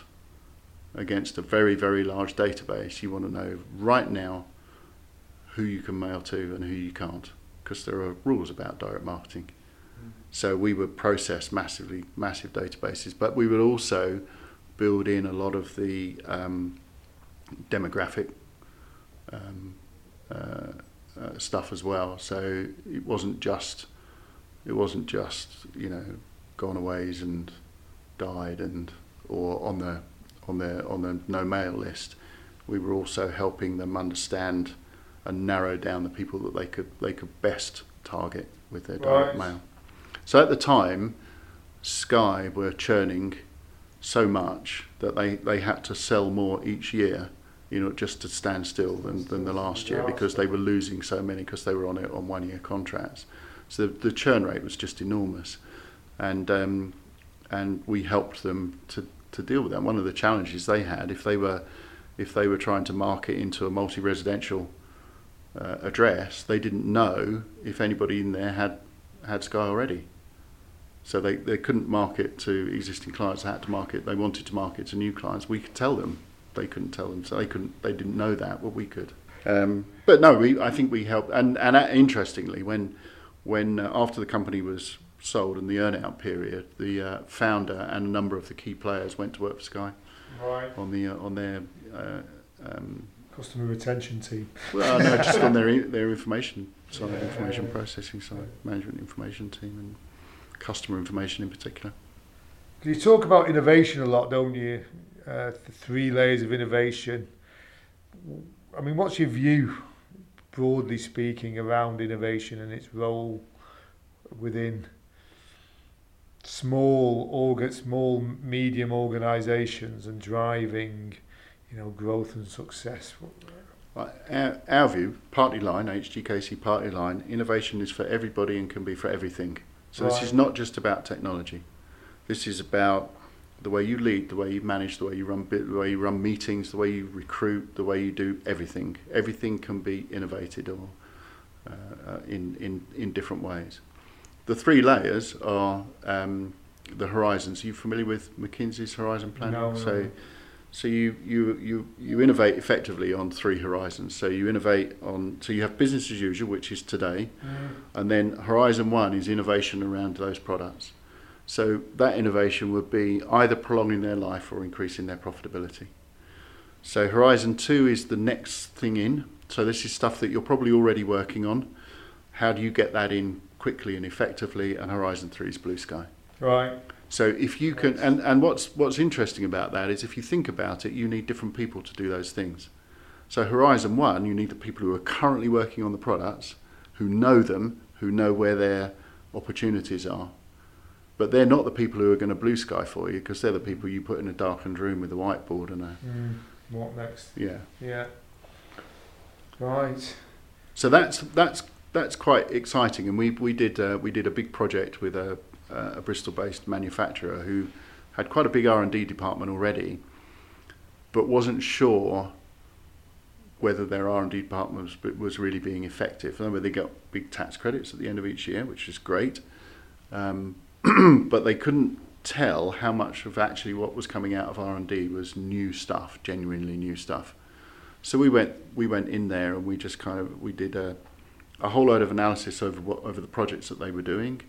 against a very very large database, you want to know right now who you can mail to and who you can't, because there are rules about direct marketing. So we would process massively massive databases, but we would also build in a lot of the um, demographic um, uh, uh, stuff as well. So it wasn't just it wasn't just you know goneaways and died and or on the on the on the no mail list. We were also helping them understand and narrow down the people that they could they could best target with their direct Right. mail. So at the time, Sky were churning so much that they, they had to sell more each year, you know, just to stand still than, than the last year because they were losing so many because they were on it on one year contracts. So the, the churn rate was just enormous, and um, and we helped them to, to deal with that. One of the challenges they had if they were if they were trying to market into a multi-residential uh, address, they didn't know if anybody in there had had Sky already. So they, they couldn't market to existing clients. They had to market. They wanted to market to new clients. We could tell them. They couldn't tell them. So they couldn't. They didn't know that, but we could. Um, but no, we. I think we helped. And and uh, interestingly, when when uh, after the company was sold and the earnout period, the uh, founder and a number of the key players went to work for Sky Right. on the uh, on their. Uh, um, Customer retention team. well, no, just on their their information side, Yeah. information processing side, management information team, and customer information in particular. You talk about innovation a lot, don't you? Uh, the three layers of innovation. I mean, what's your view, broadly speaking, around innovation and its role within small organ, small medium organisations and driving, you know, growth and success? Right, Our, our view, party line, HGKC party line, innovation is for everybody and can be for everything. So this is not just about technology. This is about the way you lead, the way you manage, the way you run, the way you run meetings, the way you recruit, the way you do everything. Everything can be innovated or uh, uh, in, in in different ways. The three layers are um, the horizons. Are you familiar with McKinsey's horizon planning? No, so. no. So you, you, you, you innovate effectively on three horizons. So you innovate on so you have business as usual, which is today, and then horizon one is innovation around those products. So that innovation would be either prolonging their life or increasing their profitability. So horizon two is the next thing in. So this is stuff that you're probably already working on. How do you get that in quickly and effectively? And horizon three is blue sky. Right. So if you can, and, and what's what's interesting about that is if you think about it, you need different people to do those things. So Horizon One, you need the people who are currently working on the products, who know them, who know where their opportunities are. But they're not the people who are going to blue sky for you because they're the people you put in a darkened room with a whiteboard and a Mm. What next? yeah. Yeah. Right. So that's that's that's quite exciting, and we we did uh, we did a big project with a uh, a Bristol-based manufacturer who had quite a big R&D department already, but wasn't sure whether their R&D department was, was really being effective. Remember, they got big tax credits at the end of each year, which is great, um, but they couldn't tell how much of actually what was coming out of R&D was new stuff, genuinely new stuff. So we went we went in there and we just kind of we did a a whole load of analysis over what over the projects that they were doing.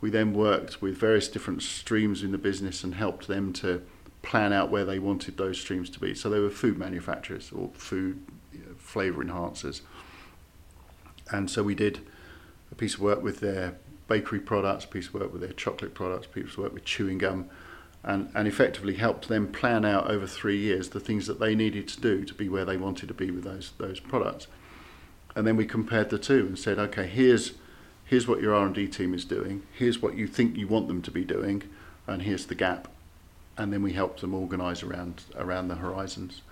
We then worked with various different streams in the business and helped them to plan out where they wanted those streams to be. So they were food manufacturers or food you know, flavor enhancers. And so we did a piece of work with their bakery products, a piece of work with their chocolate products, a piece of work with chewing gum, and, and effectively helped them plan out over three years the things that they needed to do to be where they wanted to be with those those products. And then we compared the two and said, okay, here's here's what your R&D team is doing, here's what you think you want them to be doing, and here's the gap. And then we helped them organise around around the horizons.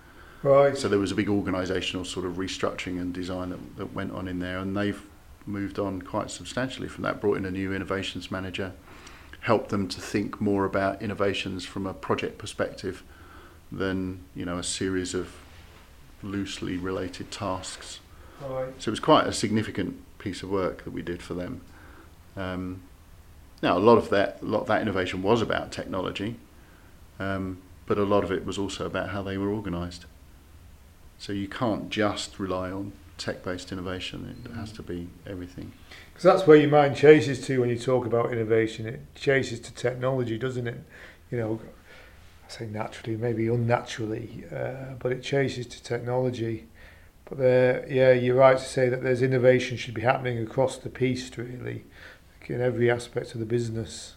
Right. So there was a big organisational sort of restructuring and design that, that went on in there, and they've moved on quite substantially from that. Brought in a new innovations manager, helped them to think more about innovations from a project perspective than you know a series of loosely related tasks. Right. So it was quite a significant piece of work that we did for them. Um, now a lot of that, a lot of that innovation was about technology, um, but a lot of it was also about how they were organised. So you can't just rely on tech-based innovation; it has to be everything. Because that's where your mind chases to when you talk about innovation. It chases to technology, doesn't it? You know, I say naturally, maybe unnaturally, uh, but it chases to technology. But there, yeah, you're right to say that there's innovation should be happening across the piece, really, in every aspect of the business.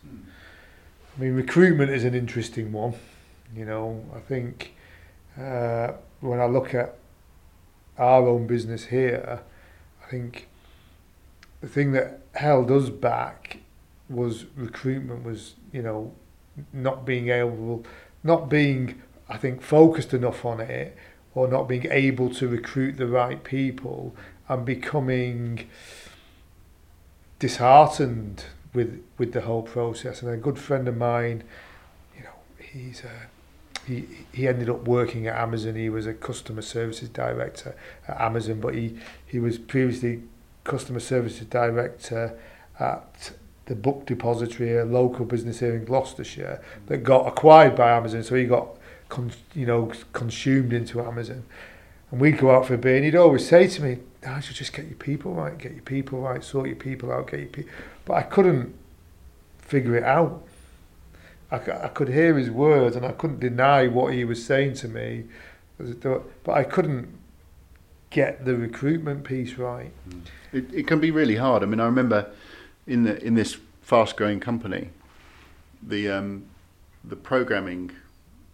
I mean, recruitment is an interesting one. You know, I think uh, when I look at our own business here, I think the thing that held us back was recruitment was you know not being able not being I think focused enough on it or not being able to recruit the right people and becoming disheartened with with the whole process and a good friend of mine you know he's a he he ended up working at Amazon he was a customer services director at Amazon but he he was previously customer services director at the book depository, a local business here in Gloucestershire, that got acquired by Amazon. So he got, con- you know, consumed into Amazon. And we'd go out for a beer, and he'd always say to me, "I should just get your people right, get your people right, sort your people out, get your people." But I couldn't figure it out. I, I could hear his words, and I couldn't deny what he was saying to me, but I couldn't get the recruitment piece right. It, it can be really hard. I mean, I remember in the in this fast-growing company, the um, the programming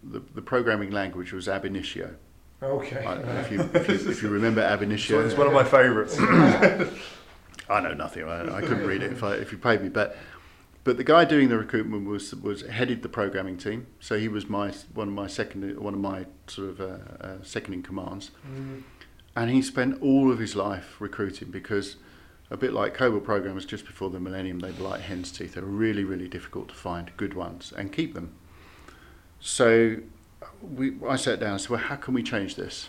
the, the programming language was ab initio. Okay. I, if, you, if, you, if you remember ab initio, it's one of my favourites. I know nothing. I, I couldn't read it if I, if you paid me, but but the guy doing the recruitment was was headed the programming team, so he was my one of my second one of my sort of uh, uh, second in commands, Mm. and he spent all of his life recruiting because a bit like COBOL programmers just before the millennium, they were like hen's teeth. They were really really difficult to find good ones and keep them. So we I sat down and said, well, how can we change this?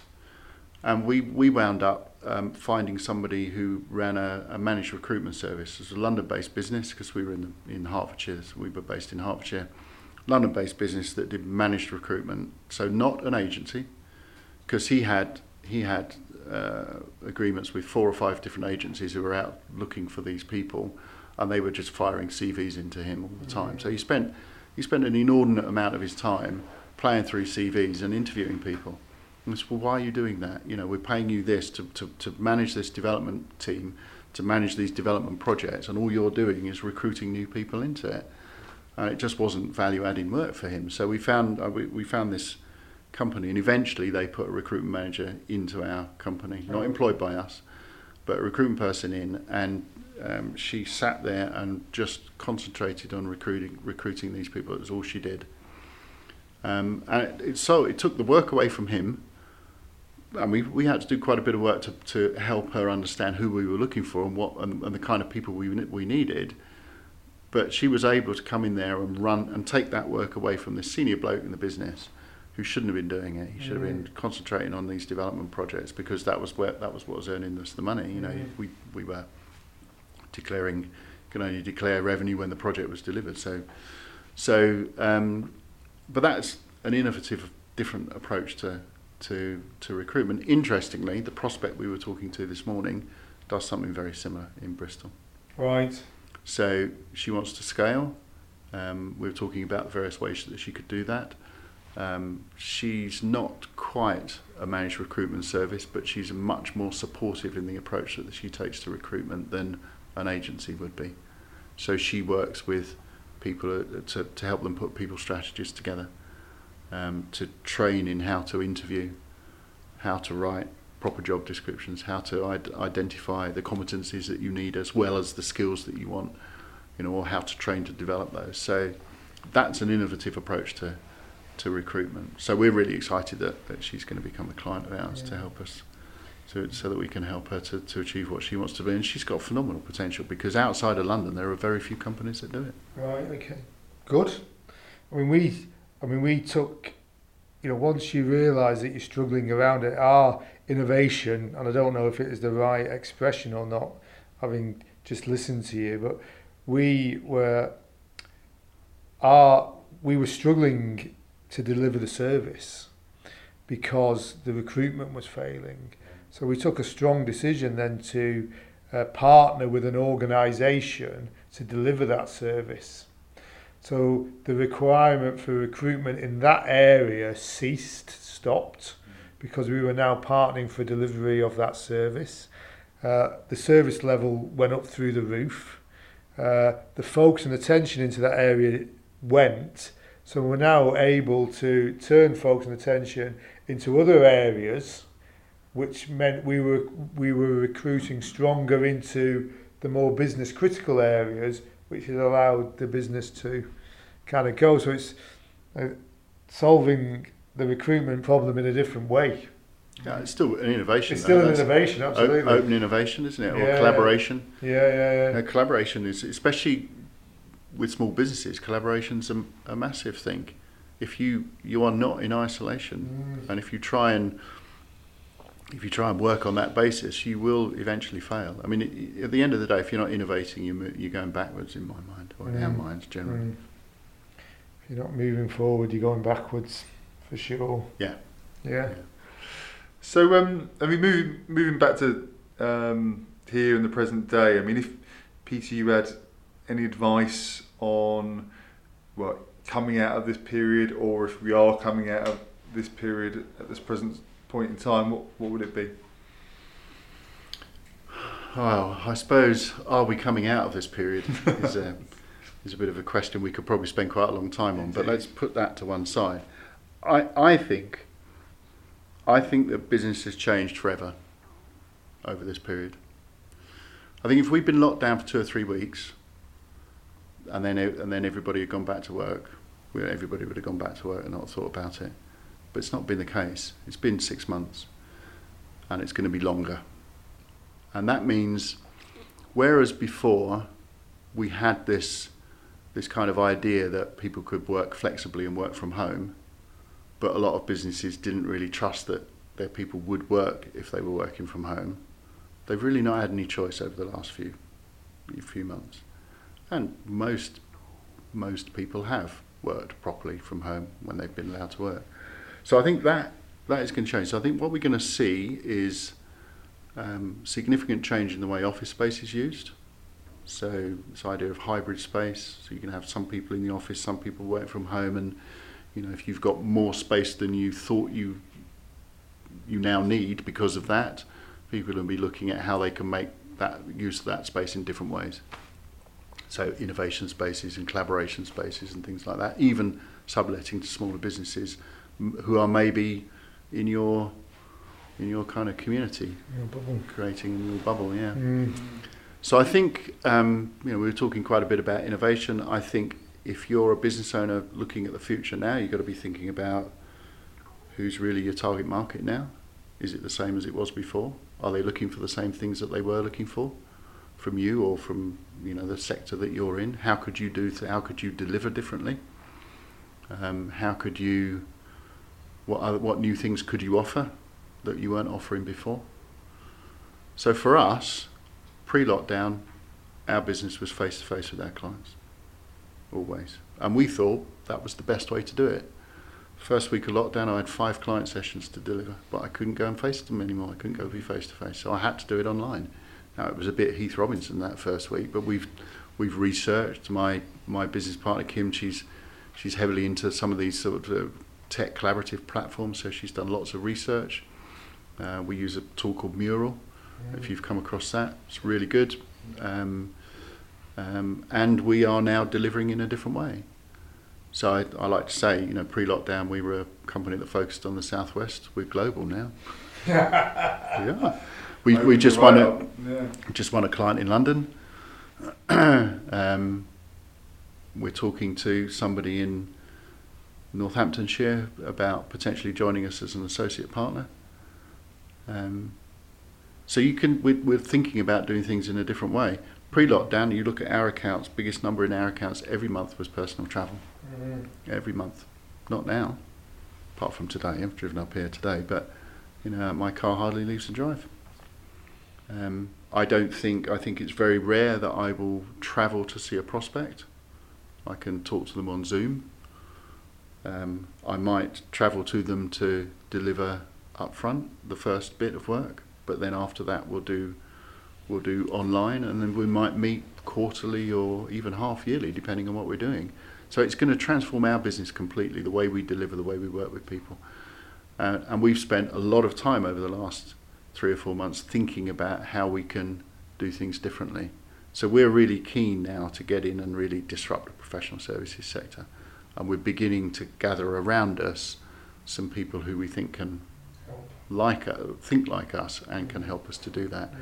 And we, we wound up um, finding somebody who ran a, a managed recruitment service. It was a London-based business because we were in, the, in Hertfordshire. So we were based in Hertfordshire. London-based business that did managed recruitment. So not an agency, because he had he had uh, agreements with four or five different agencies who were out looking for these people, and they were just firing CVs into him all the time. So he spent he spent an inordinate amount of his time playing through CVs and interviewing people. And I said, well, why are you doing that? You know, we're paying you this to, to, to manage this development team, to manage these development projects, and all you're doing is recruiting new people into it. And it just wasn't value-adding work for him. So we found uh, we, we found this company, and eventually they put a recruitment manager into our company, not employed by us, but a recruitment person in, and um, she sat there and just concentrated on recruiting recruiting these people. It was all she did. Um, and it, it, so it took the work away from him. And we, we had to do quite a bit of work to, to help her understand who we were looking for and what and, and the kind of people we we needed. But she was able to come in there and run and take that work away from the senior bloke in the business who shouldn't have been doing it. He should have been concentrating on these development projects because that was where that was what was earning us the money. You know, Mm. we we were declaring can only declare revenue when the project was delivered. So so um, but that's an innovative different approach to to to recruitment. Interestingly, the prospect we were talking to this morning does something very similar in Bristol. Right. So she wants to scale. Um, we were talking about various ways that she could do that. Um, she's not quite a managed recruitment service, but she's much more supportive in the approach that she takes to recruitment than an agency would be. So she works with people uh, to, to help them put people strategies together, um, to train in how to interview, how to write proper job descriptions, how to id- identify the competencies that you need as well as the skills that you want, you know, or how to train to develop those. So that's an innovative approach to to recruitment. So we're really excited that, that she's going to become a client of ours to help us, to, so that we can help her to, to achieve what she wants to be. And she's got phenomenal potential because outside of London there are very few companies that do it. Right. Okay. Good. I mean, we. I mean, we took. You know, once you realise that you're struggling around it, our innovation, and I don't know if it is the right expression or not, having just listened to you, but we were. Our we were struggling to deliver the service because the recruitment was failing. So we took a strong decision then to uh, partner with an organisation to deliver that service. So the requirement for recruitment in that area ceased, stopped, because we were now partnering for delivery of that service. Uh, the service level went up through the roof. Uh, the focus and attention into that area went. So we're now able to turn focus and attention into other areas, which meant we were we were recruiting stronger into the more business critical areas, which has allowed the business to kind of go. So it's uh, solving the recruitment problem in a different way. Yeah, it's still an innovation. It's though. still an That's innovation, absolutely. Open innovation, isn't it? Or Yeah. collaboration. Yeah, yeah, yeah. Uh, collaboration is, especially with small businesses, collaboration's a, a massive thing. If you you are not in isolation, Mm. and if you try and if you try and work on that basis, you will eventually fail. I mean, it, at the end of the day, if you're not innovating, you you're going backwards in my mind, or in our Mm. minds generally. Mm. If you're not moving forward, you're going backwards, for sure. Yeah. Yeah. So, um, I mean, moving moving back to um, here in the present day. I mean, if Peter, you had any advice on what coming out of this period, or if we are coming out of this period at this present point in time, what what would it be? Well, I suppose are we coming out of this period is uh, a is a bit of a question we could probably spend quite a long time on. But let's put that to one side. I I think I think that business has changed forever over this period. I think if we'd been locked down for two or three weeks, and then and then everybody had gone back to work, everybody would have gone back to work and not thought about it. But it's not been the case. It's been six months, and it's going to be longer. And that means, whereas before we had this, this kind of idea that people could work flexibly and work from home, but a lot of businesses didn't really trust that their people would work if they were working from home. They've really not had any choice over the last few, few months, and most, most people have worked properly from home when they've been allowed to work. So I think that that is going to change. So I think what we're going to see is um, significant change in the way office space is used. So this idea of hybrid space, so you can have some people in the office, some people work from home, and you know if you've got more space than you thought you you now need because of that, people will be looking at how they can make that use of that space in different ways. So innovation spaces and collaboration spaces and things like that. Even subletting to smaller businesses who are maybe in your in your kind of community, creating a little bubble. Yeah. Mm. So I think um, you know we were talking quite a bit about innovation. I think if you're a business owner looking at the future now, you've got to be thinking about who's really your target market now. Is it the same as it was before? Are they looking for the same things that they were looking for from you or from you know the sector that you're in? How could you do? Th- how could you deliver differently? Um, how could you? What other, what new things could you offer that you weren't offering before? So for us, pre-lockdown, our business was face to face with our clients, always, and we thought that was the best way to do it. First week of lockdown, I had five client sessions to deliver, but I couldn't go and face them anymore. I couldn't go be face to face, so I had to do it online. Now it was a bit Heath Robinson that first week, but we've we've researched. My my business partner Kim, she's she's heavily into some of these sort of uh, tech collaborative platform. so she's done lots of research. Uh, we use a tool called Mural. If you've come across that, it's really good. Um, um, and we are now delivering in a different way. So I, I like to say, you know, pre-lockdown we were a company that focused on the southwest. We're global now. yeah. We, we just won a Yeah. just won a client in London. um, we're talking to somebody in Northamptonshire about potentially joining us as an associate partner. Um, so you can we're, we're thinking about doing things in a different way. Pre-lockdown, you look at our accounts. Biggest number in our accounts every month was personal travel. Every month, not now. Apart from today, I've driven up here today, but you know my car hardly leaves the drive. Um, I don't think I think it's very rare that I will travel to see a prospect. I can talk to them on Zoom. Um, I might travel to them to deliver up front the first bit of work, but then after that we'll do we'll do online, and then we might meet quarterly or even half yearly, depending on what we're doing. So it's going to transform our business completely, the way we deliver, the way we work with people. Uh, and we've spent a lot of time over the last three or four months thinking about how we can do things differently. So we're really keen now to get in and really disrupt the professional services sector. And we're beginning to gather around us some people who we think can like uh, think like us and can help us to do that. Mm.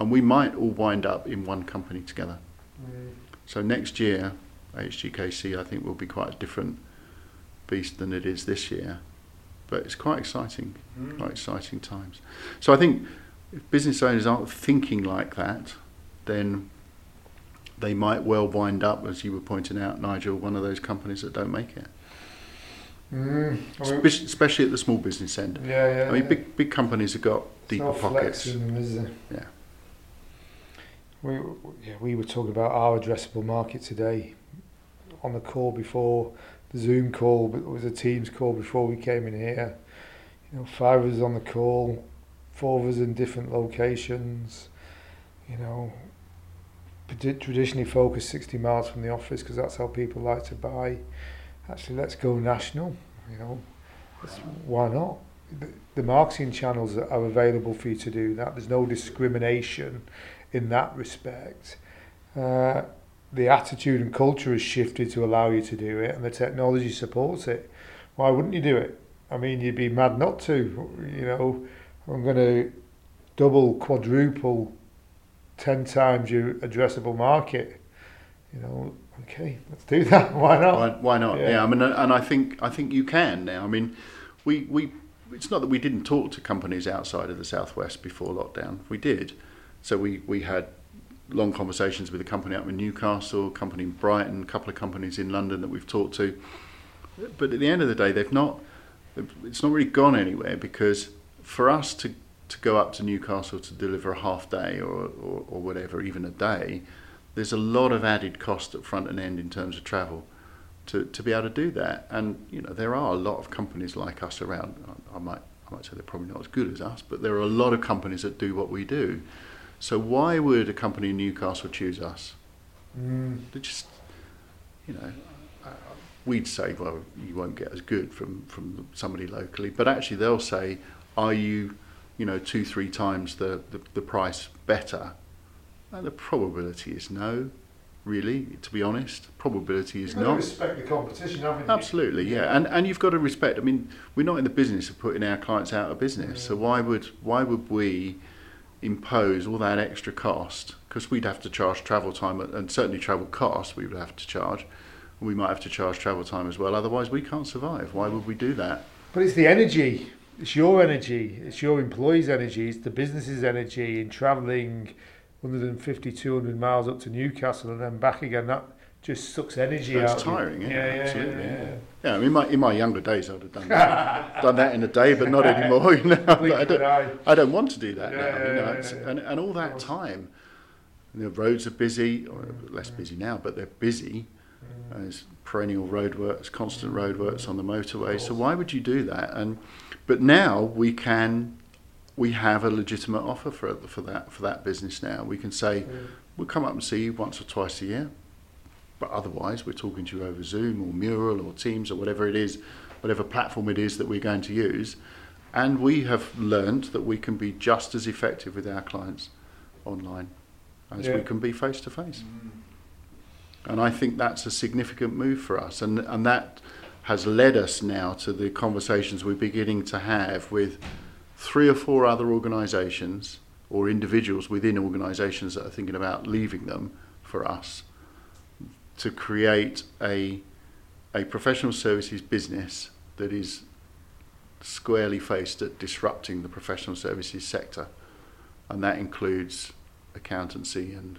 And we might all wind up in one company together. Mm. So next year, HGKC I think will be quite a different beast than it is this year. But it's quite exciting, mm. quite exciting times. So I think if business owners aren't thinking like that, then they might well wind up, as you were pointing out, Nigel, one of those companies that don't make it. Mm. I mean, Espe- Especially at the small business end. yeah, yeah. I mean, yeah. big big companies have got deeper pockets. them? Yeah. We, yeah, we were talking about our addressable market today on the call before the Zoom call, but it was a Teams call before we came in here. You know, five of us on the call, four of us in different locations. You know, traditionally focused 60 miles from the office because that's how people like to buy. Actually, let's go national. You know, why not? The, the marketing channels are available for you to do that. There's no discrimination in that respect. Uh, the attitude and culture has shifted to allow you to do it, and the technology supports it. Why wouldn't you do it? I mean, you'd be mad not to. You know, I'm going to double, quadruple, ten times your addressable market. You know, okay, let's do that. Why not? Why, why not? Yeah. Yeah. I mean, uh, and I think I think you can now. I mean, we we it's not that we didn't talk to companies outside of the southwest before lockdown. We did. So we we had long conversations with a company up in Newcastle, a company in Brighton, a couple of companies in London that we've talked to. But at the end of the day, they've not. It's not really gone anywhere because for us to to go up to Newcastle to deliver a half day or, or, or whatever, even a day, there's a lot of added cost at front and end in terms of travel to, to be able to do that. And you know there are a lot of companies like us around. I, I might I might say they're probably not as good as us, but there are a lot of companies that do what we do. So why would a company in Newcastle choose us? Mm. They just you know we'd say well you won't get as good from from somebody locally, but actually they'll say are you you know two three times the the, the price better? And the probability is no. Really, to be honest, probability is You've got to not. respect the competition, haven't you? Absolutely, yeah, and and you've got to respect. I mean, we're not in the business of putting our clients out of business. So why would why would we impose all that extra cost? Because we'd have to charge travel time and- and certainly travel costs. We would have to charge. We might have to charge travel time as well. Otherwise, we can't survive. Why would we do that? But it's the energy. It's your energy. It's your employees' energy. It's the business's energy in travelling 150, 200 miles up to Newcastle and then back again. That just sucks energy It's out. you. tiring, yeah, yeah, yeah, absolutely, yeah, yeah. yeah. I mean, my, in my younger days, I'd have done that, done that in a day, but not anymore. You know, I don't. I don't want to do that now. you know. And, and all that time, the roads are busy, or less busy now, but they're busy. Mm. There's perennial roadworks, constant roadworks on the motorway. So why would you do that? And but now we can, we have a legitimate offer for for that for that business now. We can say Mm. we'll come up and see you once or twice a year. But otherwise, we're talking to you over Zoom or Mural or Teams or whatever it is, whatever platform it is that we're going to use. And we have learned that we can be just as effective with our clients online as we can be face to face. And I think that's a significant move for us. And, and that has led us now to the conversations we're beginning to have with three or four other organisations or individuals within organisations that are thinking about leaving them for us to create a, a professional services business that is squarely faced at disrupting the professional services sector. And that includes accountancy and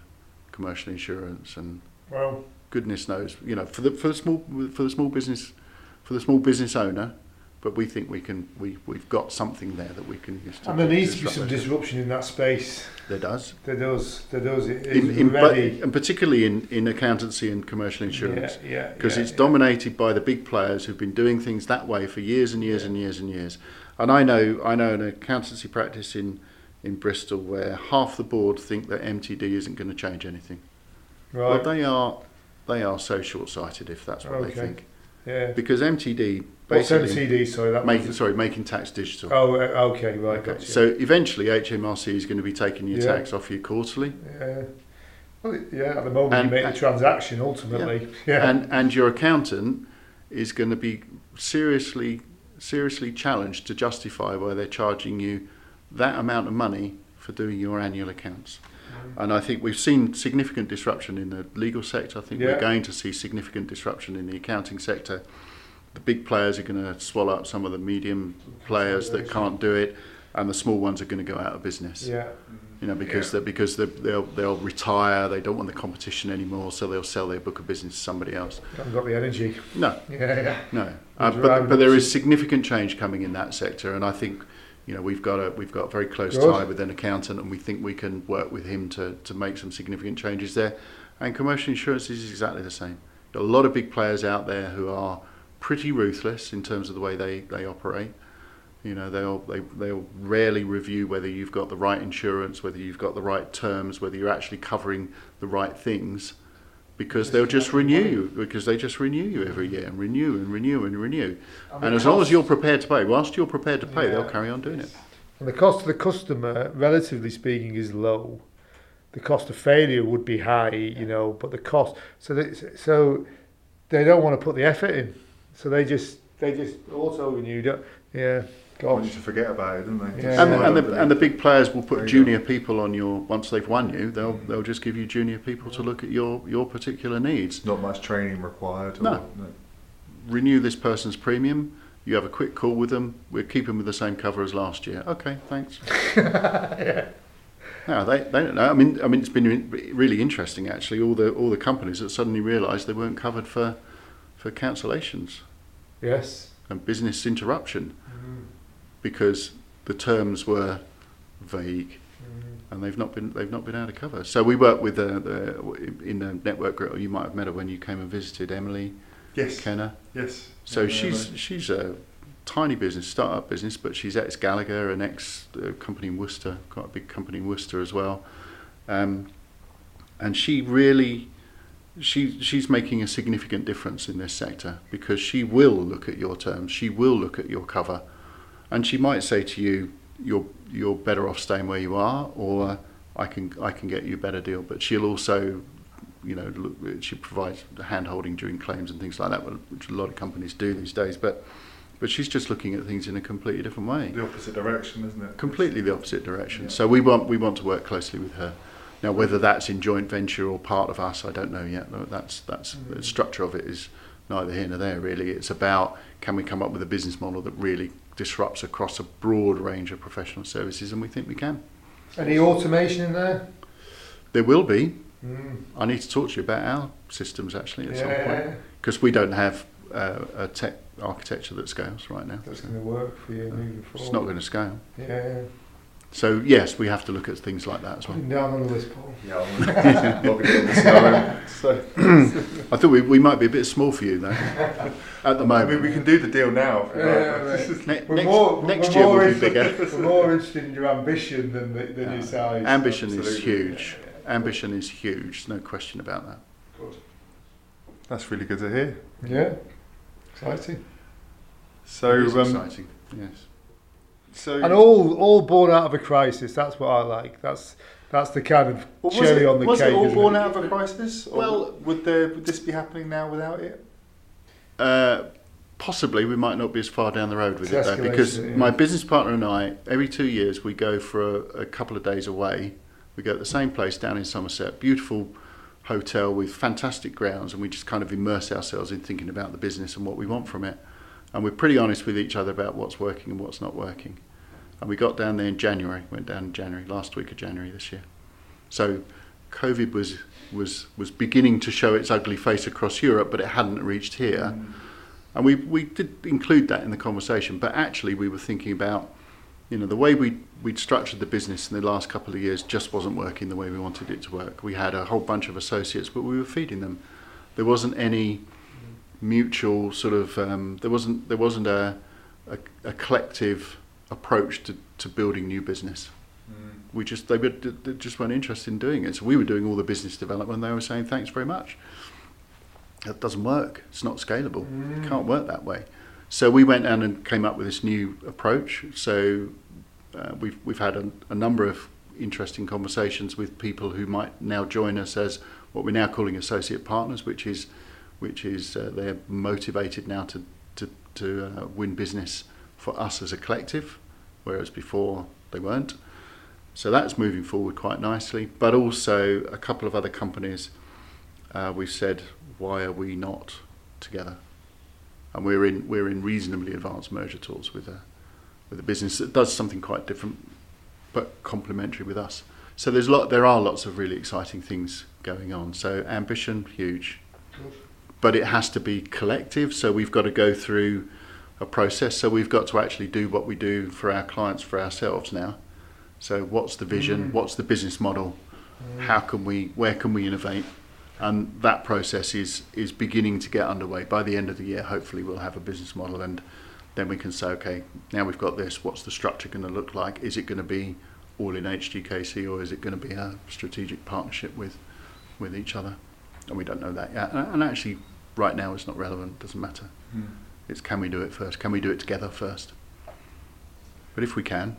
commercial insurance and Well, goodness knows, you know, for the for the small for the small business for the small business owner, but we think we can we we've got something there that we can use to and there needs to be some disruption in that space. There does. There does. There does. It In, is in, ready. and particularly in, in accountancy and commercial insurance. Yeah, yeah. because yeah, it's yeah. dominated by the big players who've been doing things that way for years and years and years and years. And I know I know an accountancy practice in in Bristol where half the board think that MTD isn't going to change anything. Well, Right. they are they are so short-sighted if that's what they think. Yeah. Because MTD What's basically MTD? Sorry, that making sorry making tax digital. Oh, uh, okay, right. Okay, Gotcha. So eventually HMRC is going to be taking your Yeah. tax off you quarterly, Yeah. Well, yeah. At the moment, And- you make the transaction ultimately. Yeah. and and your accountant is going to be seriously seriously challenged to justify why they're charging you that amount of money for doing your annual accounts. And I think we've seen significant disruption in the legal sector. I think Yeah. we're going to see significant disruption in the accounting sector. The big players are going to swallow up some of the medium players that can't do it, and the small ones are going to go out of business. yeah. You know, because Yeah. they because they they'll they'll retire. They don't want the competition anymore, so they'll sell their book of business to somebody else. Haven't got the energy. No, Yeah. Yeah. no. Uh, but rather but there not is significant change coming in that sector, and I think you know we've got a we've got a very close Good. tie with an accountant, and we think we can work with him to to make some significant changes there. And commercial insurance is exactly the same. A lot of big players out there who are pretty ruthless in terms of the way they they operate. You know, they'll they they'll rarely review whether you've got the right insurance, whether you've got the right terms, whether you're actually covering the right things, because they'll just renew you because they just renew you every year and renew and renew and renew. And And the as long as you're prepared to pay, whilst you're prepared to pay, they'll carry on doing it. And the cost to the customer, relatively speaking, is low. The cost of failure would be high, you know, but the cost. So they, so they don't want to put the effort in. So they just they just auto renew. don't- Yeah, Want you gosh. to forget about it, don't they? Yeah. And, the, and, the, and the big players will put There you junior people on your once they've won you. They'll mm. they'll just give you junior people to look at your your particular needs. Not much training required. Or, No. Renew this person's premium. You have a quick call with them. We're keeping with the same cover as last year. Okay, thanks. yeah. No, they, they don't know. I mean, I mean, it's been really interesting actually. All the all the companies that suddenly realised they weren't covered for for cancellations Yes. and business interruption because the terms were vague and they've not been they've not been able to cover. So we work with uh, the in the network group. You might have met her when you came and visited Emily Yes. Kenner. Yes. So Yeah, she's she's a tiny business, startup business, but she's ex Gallagher and ex uh, company in Worcester, quite a big company in Worcester as well. Um, and she really, she she's making a significant difference in this sector because she will look at your terms, she will look at your cover, and she might say to you, "You're you're better off staying where you are," or "I can I can get you a better deal." But she'll also you know, look, she provides hand holding during claims and things like that, which a lot of companies do these days. But but she's just looking at things in a completely different way, The opposite direction, isn't it? completely the opposite direction. Yeah. So we want we want to work closely with her. Now, whether that's in joint venture or part of us, I don't know yet. That's that's mm. the structure of it is neither here nor there. Really, it's about can we come up with a business model that really disrupts across a broad range of professional services, and we think we can. Any automation in there? There will be. Mm. I need to talk to you about our systems actually at some point Yeah, because we don't have uh, a tech architecture that scales right now. that's So going to work for you moving forward. it's not going to scale. Yeah, So yes, we have to look at things like that as put well. him down on the list, Paul. Yeah, I'm logging the CRM. So, I thought we, we might be a bit small for you though at the moment, I mean, we can do the deal now. Yeah, like. right. Ne- We're next more, next we're year will be interested- bigger. We're more interested in your ambition than, the, than Yeah. your size. Ambition is Absolutely. huge. Ambition is huge. No question about that. Good. That's really good to hear. Yeah, exciting. So, It is um, exciting. Yes. So And all all born out of a crisis. That's what I like. That's that's the kind of Well, was cherry it, on the was cake. it all born it? out of a crisis? Or Well- would there would this be happening now without it? Uh, possibly we might not be as far down the road with It's it though, because yeah. my business partner and I, every two years, we go for a, a couple of days away. We go to the same place down in Somerset, beautiful hotel with fantastic grounds, and we just kind of immerse ourselves in thinking about the business and what we want from it. And we're pretty honest with each other about what's working and what's not working. And we got down there in January, went down in January, last week of January this year. So COVID was was was beginning to show its ugly face across Europe, but it hadn't reached here. And we, we did include that in the conversation, but actually we were thinking about, you know, the way we, we'd structured the business in the last couple of years just wasn't working the way we wanted it to work. We had a whole bunch of associates, but we were feeding them. There wasn't any mutual sort of, um, there wasn't, there wasn't a, a, a collective approach to, to building new business. We just, they, were, they just weren't interested in doing it. So we were doing all the business development they were saying, thanks very much. That doesn't work. It's not scalable. It can't work that way. So we went down and came up with this new approach. So uh, we've we've had a, a number of interesting conversations with people who might now join us as what we're now calling associate partners, which is which is uh, they're motivated now to to to uh, win business for us as a collective, whereas before they weren't. So that's moving forward quite nicely. But also a couple of other companies, uh, we've said, why are we not together? And we're in we're in reasonably advanced merger talks with a with a business that does something quite different, but complementary with us. So there's a lot there are lots of really exciting things going on. So ambition huge, but it has to be collective. So we've got to go through a process. So we've got to actually do what we do for our clients for ourselves now. So what's the vision? Mm. What's the business model? How can we? Where can we innovate? And that process is is beginning to get underway. By the end of the year, hopefully, we'll have a business model, and then we can say, okay, now we've got this. What's the structure going to look like? Is it going to be all in HGKC, or is it going to be a strategic partnership with with each other? And we don't know that yet. And, and actually, right now, it's not relevant. Doesn't matter. It's can we do it first? Can we do it together first? But if we can,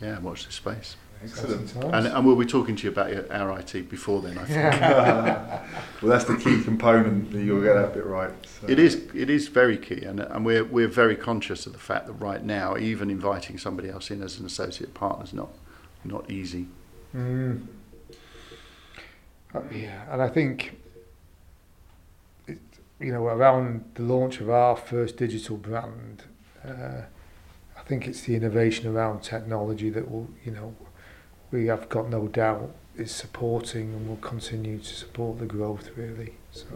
yeah, watch this space. Excellent. And, and we'll be talking to you about your, our IT before then. I think well, that's the key component that you'll get that bit right. So. it is it is very key, and and we're we're very conscious of the fact that right now, even inviting somebody else in as an associate partner is not not easy. Mm. Uh, yeah, and I think, it, you know, around the launch of our first digital brand, uh, I think it's the innovation around technology that will, you know, we have got no doubt is supporting and will continue to support the growth really. So,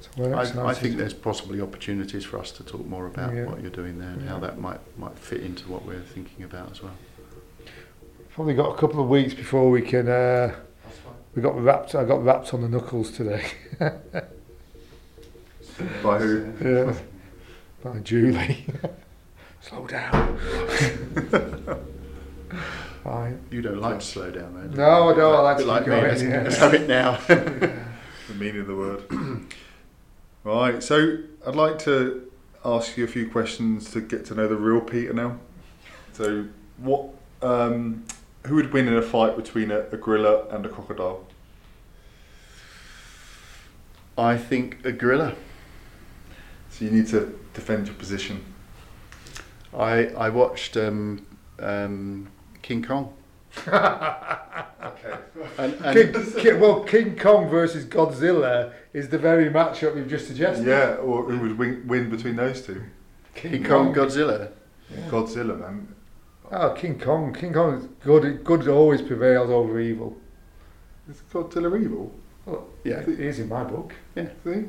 so. I, I think there's possibly opportunities for us to talk more about Yeah. what you're doing there and how that might might fit into what we're thinking about as well. probably got a couple of weeks before we can. Uh, we got wrapped. I got wrapped on the knuckles today. By who? Yeah. By Julie. Slow down. Right. You don't like to slow down, though. do No, you? I don't. I like Bit to like keep me. going, Let's, yeah. let's have it now. The meaning of the word. right. So I'd like to ask you a few questions to get to know the real Peter now. So, what? Um, who would win in a fight between a, a gorilla and a crocodile? I think a gorilla. So you need to defend your position. I I watched um, um, King Kong. Okay. And, and King, King, well, King Kong versus Godzilla is the very matchup you've just suggested. Yeah, or who would win, win between those two? King Kong Godzilla. Godzilla, man. Oh, King Kong. King Kong. is Good. Good always prevails over evil. It's Godzilla evil. Well, Yeah. it is in my book. See?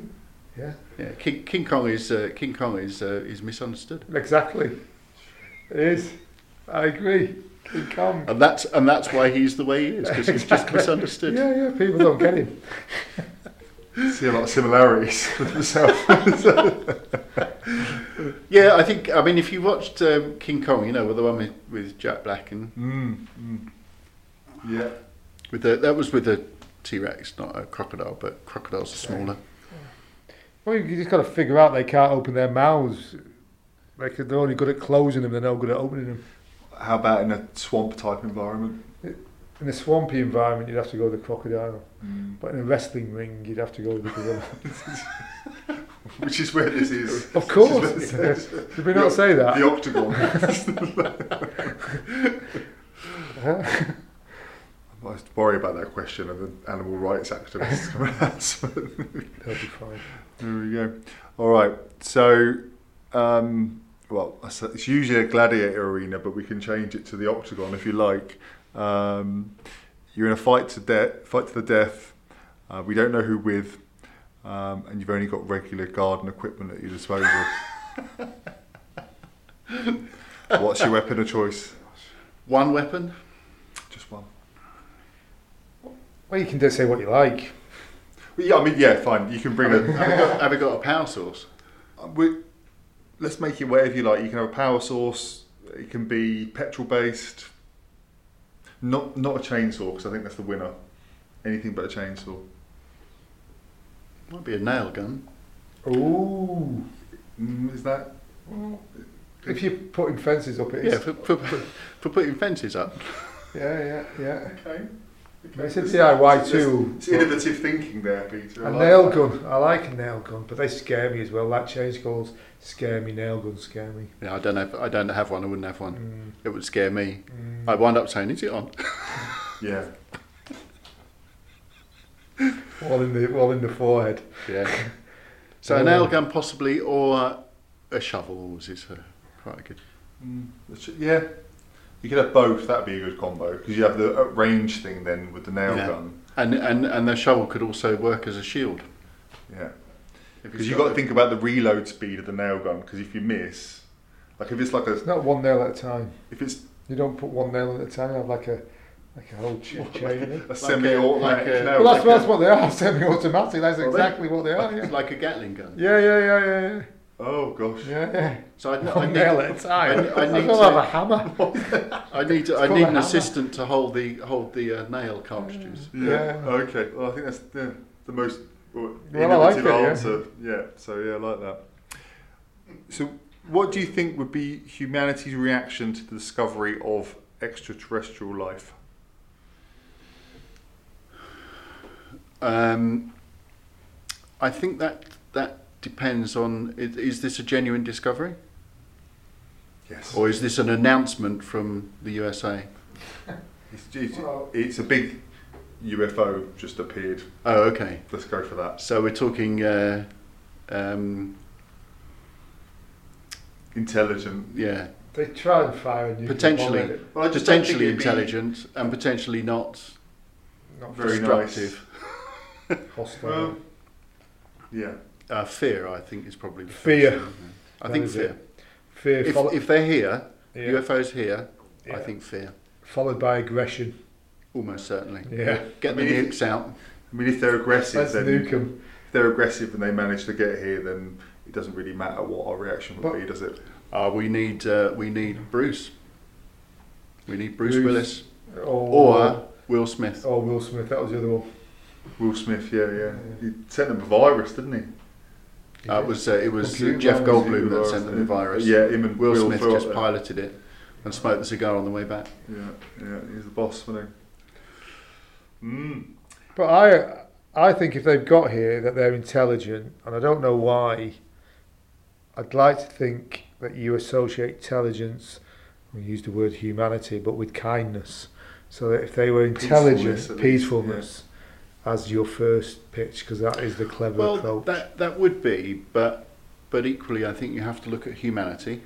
Yeah, Yeah, King, King Kong is uh, King Kong is uh, is misunderstood, exactly. It is. I agree. King Kong. and that's and that's why he's the way he is because he's just misunderstood. Yeah, yeah. People don't get him. See a lot of similarities with myself. Yeah, I think. I mean, if you watched um, King Kong, you know, the one with, with Jack Black and mm, mm. Yeah. with the that was with a T Rex, not a crocodile, but crocodiles are smaller. Well, you just got to figure out they can't open their mouths. Could, they're only good at closing them. They're no good at opening them. How about in a swamp type environment? In a swampy environment, you'd have to go with the crocodile. Mm. But in a wrestling ring, you'd have to go with the gorilla. Which is where this is. Of course. Did we not say that? The octagon. I was worried about that question of the animal rights activists coming out. so- They'll be fine. There we go. All right. So, um, well, it's usually a gladiator arena, but we can change it to the octagon if you like. Um, you're in a fight to death, fight to the death. Uh, we don't know who with, um, and you've only got regular garden equipment at your disposal. What's your weapon of choice? One weapon. Just one. Well, you can just say what you like. Well, yeah, I mean, yeah, fine. You can bring Have a. you got, have you got a power source? Uh, we, let's make it whatever you like. You can have a power source. It can be petrol based. Not not a chainsaw because I think that's the winner. Anything but a chainsaw. Might be a nail gun. Ooh. Mm, is that? If you're putting fences up, it is. Yeah, for, for, for, for putting fences up. Yeah, yeah, yeah. Okay. It's a DIY too. It's innovative thinking there, Peter. I A like nail that. gun. I like a nail gun, but they scare me as well. That change calls scare me. Nail guns scare me. Yeah, I don't have. I don't have one. I wouldn't have one. Mm, It would scare me. mm. I'd wind up saying, "Is it on?" Yeah. all in the all in the forehead. yeah. So a nail gun possibly, or a shovel is uh, quite good. Mm, yeah. You could have both. That'd be a good combo because you have the uh, range thing then with the nail Yeah. gun. And and and the shovel could also work as a shield. Yeah. Because you've got to think about the reload speed of the nail gun. Because if you miss, like if it's like a, It's not one nail at a time. if it's You don't put one nail at a time. You have like a like a whole ch- chain in it. a semi-automatic like a- nail Well, that's, gun. that's what they are. Semi-automatic. That's Well, they- exactly what they are. Yeah. like a Gatling gun. Yeah, yeah, yeah, yeah, yeah. Oh gosh. Yeah, yeah. So I'd, One I'd nail need, at a time. I- I I, need to- have a hammer. I need to, I need an hammer. assistant to hold the hold the uh, nail cartridges. Yeah. Yeah. Okay. Well, I think that's yeah, the most well, Well, I like innovative it, yeah. answer. Yeah. So yeah, I like that. So, what do you think would be humanity's reaction to the discovery of extraterrestrial life? Um, I think that that depends on is, is this a genuine discovery Yes. or is this an announcement from the USA? It's, it's, it's a big UFO just appeared. Oh, okay. Let's go for that. So we're talking uh, um, Intelligent. yeah, They try and fire a nuclear Potentially. bomb at it. Well, I just potentially intelligent and potentially not Not Very destructive. hostile. Well, yeah. Uh, fear, I think, is probably the first Fear. thing, yeah. I That think fear. it. Fear If, follow- if they're here, yeah, UFOs here, I think fear. followed by aggression. Almost certainly. Yeah. Get I mean, the if- nukes out. I mean, if they're aggressive, Let's then nuke 'em. if they're aggressive and they manage to get here, then it doesn't really matter what our reaction would But- be, does it? Uh, we need uh, we need Bruce. We need Bruce, Bruce. Willis Or, or Will Smith. Oh, Will Smith. That was the other one. Will Smith, yeah, yeah. He sent them a virus, didn't he? Uh, it was uh, it was Computer Jeff virus. Goldblum that sent them the virus. Yeah, him and Will, Will Smith just there. piloted it and smoked the cigar on the way back. Yeah, yeah, he's the boss, wasn't he? Mm. But I, I think if they've got here that they're intelligent, and I don't know why. I'd like to think that you associate intelligence. We use the word humanity, but with kindness. So that if they were intelligent, Peacefulness, peacefulness, at least, as your first pitch, because that is the clever Well, approach. that that would be, but but equally, I think you have to look at humanity,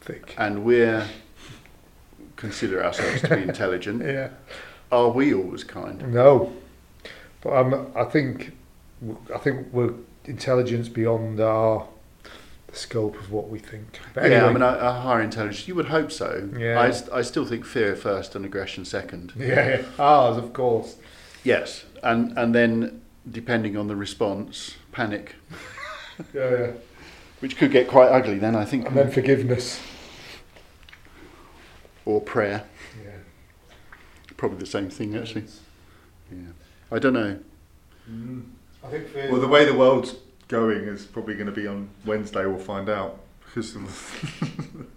Thick. and we're consider ourselves to be intelligent. Yeah. are we always kind? No, but I'm, I think I think we're intelligence beyond our the scope of what we think. But Yeah, I mean, a, a higher intelligence. You would hope so. Yeah. I, st- I still think fear first and aggression second. yeah, yeah, ours of course. Yes, and and then depending on the response, panic, Yeah, yeah. which could get quite ugly. Then I think, And then forgiveness. or prayer, Yeah. probably the same thing actually. Yeah, I don't know. Mm. I think fear. Well, the way the world's going is probably going to be on Wednesday. We'll find out because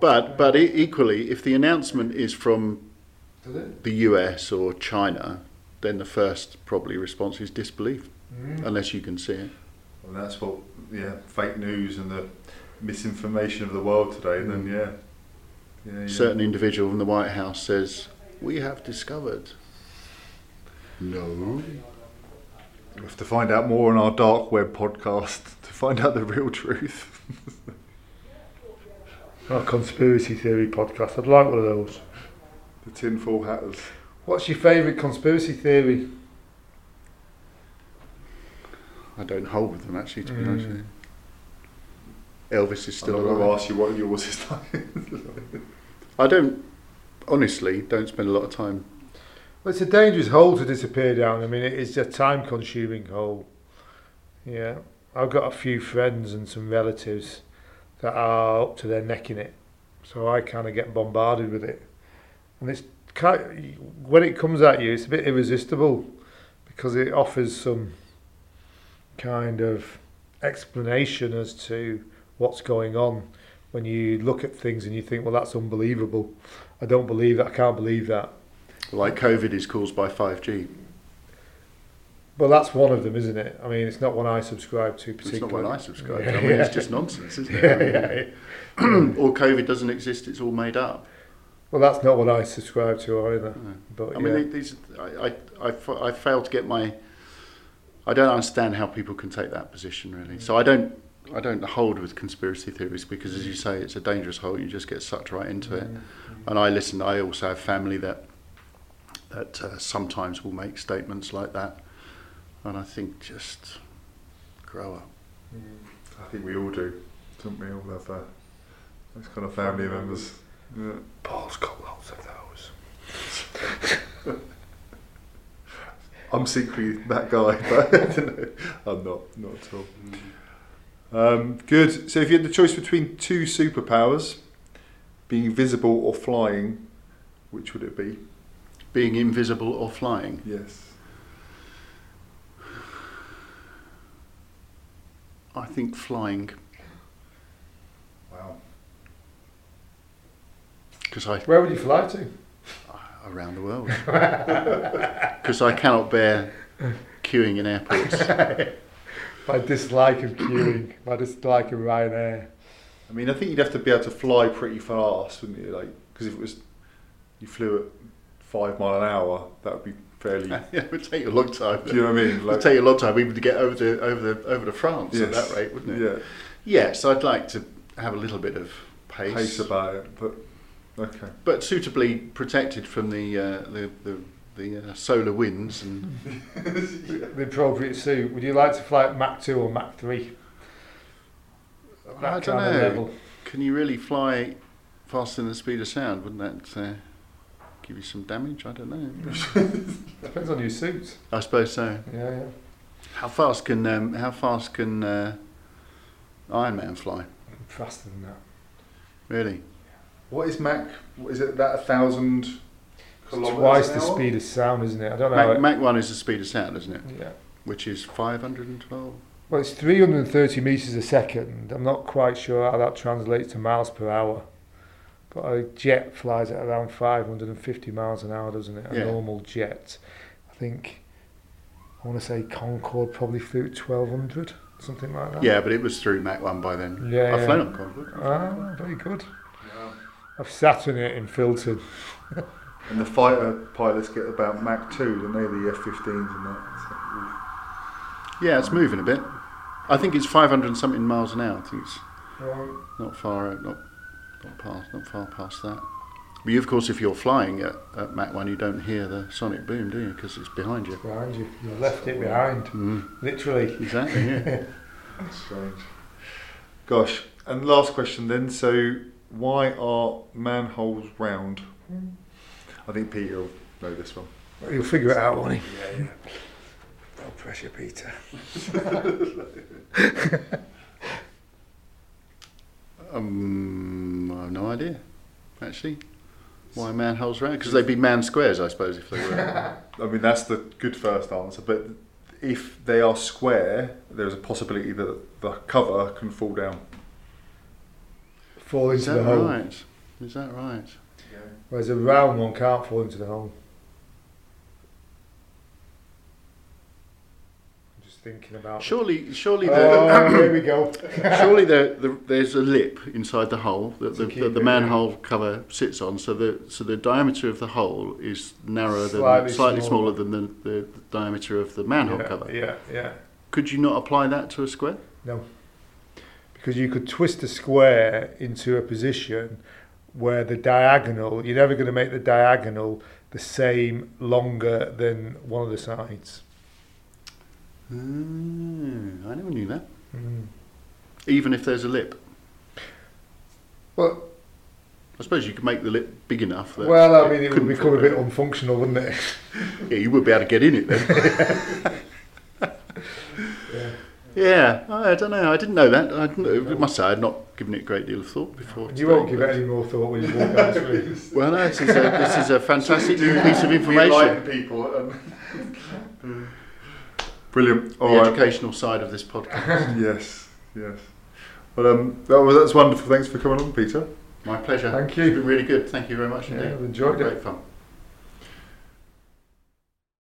But but equally, if the announcement is from Does it? The US or China, then the first probably response is disbelief, Mm. unless you can see it. well, that's what yeah fake news and the misinformation of the world today. Then yeah, yeah, yeah. certain individual from the White House says, "We have discovered." No. We have to find out more on our dark web podcast to find out the real truth. Our conspiracy theory podcast. I'd like one of those. The tinfoil hatters. What's your favourite conspiracy theory? I don't hold with them actually. To be Mm. honest with you. Elvis is Still, I'm alive. ask you what yours is like. I don't, honestly, don't spend a lot of time. Well, it's a dangerous hole to disappear down. I mean, it is a time-consuming hole. Yeah, I've got a few friends and some relatives that are up to their neck in it, so I kind of get bombarded with it, and it's when it comes at you, it's a bit irresistible because it offers some kind of explanation as to what's going on. When you look at things and you think, well, that's unbelievable. I don't believe that. I can't believe that. Like COVID is caused by 5G. Well, that's one of them, isn't it? I mean, it's not one I subscribe to It's not particularly. what I subscribe to. I mean, yeah. it's just nonsense, isn't it? yeah, yeah. or COVID doesn't exist, it's all made up. Well, that's not what I subscribe to either. No. But I yeah. mean, these I, I, I, I fail to get my. I don't understand how people can take that position really. So I don't, I don't hold with conspiracy theories because, as you say, it's a dangerous hole. You just get sucked right into it. And I listen. I also have family that that uh, sometimes will make statements like that, and I think just grow up. I think we all do, don't we? All have uh, those kind of family members. Yeah. Paul's got lots of those. I'm secretly that guy, but I don't know. I'm not, not at all. Um, good. So, if you had the choice between two superpowers, being visible or flying, which would it be? Being invisible or flying. Yes. I think flying because I Where would you fly to? Uh, around the world because I cannot bear queuing in airports. My dislike of queuing. My dislike of Ryanair. I mean, I think you'd have to be able to fly pretty fast, wouldn't you? Like, because if it was you flew at five mile an hour, that would be fairly. yeah, it would take a long time. do you know what I mean? It would take a long time even to get over to over the over to France at that rate, wouldn't it? yeah, Yes, I'd like to have a little bit of pace, pace about it, but okay. but suitably protected from the uh, the the, the uh, solar winds and The appropriate suit. Would you like to fly at Mach 2 or Mach 3? That I don't kind of know. level. Can you really fly faster than the speed of sound? Wouldn't that uh, give you some damage? I don't know. Depends on your suit. I suppose so. Yeah, yeah. How fast can um, how fast can uh, Iron Man fly? Faster than that. Really? What is Mach? Is it? That a thousand kilometers Twice the speed of sound, isn't it? I don't know. Mach, how Mach one is the speed of sound, isn't it? it, yeah. Which is 512. Well, it's 330 metres a second. I'm not quite sure how that translates to miles per hour. But a jet flies at around 550 miles an hour, doesn't it? A Yeah. normal jet. I think, I want to say Concorde probably flew at 1200, something like that. Yeah, but it was through Mach one by then. Yeah, I've yeah. flown on Concorde. Ah, very good. Wow. I've sat in it in Filton. And the fighter pilots get about Mach 2, don't they? The F 15s and that. So, Yeah, it's moving a bit. I think it's 500 and something miles an hour. I think it's not far out, not not past, not far past that. But you, of course, if you're flying at, at Mach 1, you don't hear the sonic boom, do you? Because it's behind you. Behind you. You've left it behind. Mm. Literally. Exactly, yeah. That's strange. Gosh, and last question then. So, why are manholes round? I think Peter will know this one. You'll figure it out, won't he? Yeah, yeah. No pressure, Peter. um, I have no idea, actually. Why manholes round? Because they'd be man squares, I suppose, if they were. I mean, that's the good first answer. But if they are square, there's a possibility that the cover can fall down. Fall Is into that the hole. right? Is that right? Whereas a round one can't fall into the hole. I'm just thinking about. Surely, surely, the, Oh, here we go. surely the, the, there's a lip inside the hole that the, To keep that the it, manhole cover sits on. So the so the diameter of the hole is narrower than Slightly slightly smaller. smaller than the, the, diameter of the manhole yeah, cover. Yeah, yeah. Could you not apply that to a square? No. Because you could twist a square into a position where the diagonal, you're never going to make the diagonal the same longer than one of the sides. Mm, I never knew that. Mm. Even if there's a lip, Well, I suppose you could make the lip big enough. That well, I mean, it would become a bit unfunctional, wouldn't it? Yeah, you would be able to get in it then. yeah. I don't know. I didn't know that. I, didn't, must say I'd not given it a great deal of thought before. You won't give it any more thought when you walk out the street. Well, no, this is a, this is a fantastic Do piece of information. people. and- Brilliant. All the right. educational side of this podcast. Yes. Yes. Well, um, that was that's wonderful. Thanks for coming on, Peter. My pleasure. Thank you. It's been really good. Thank you very much Yeah, indeed. I've enjoyed it. Great fun.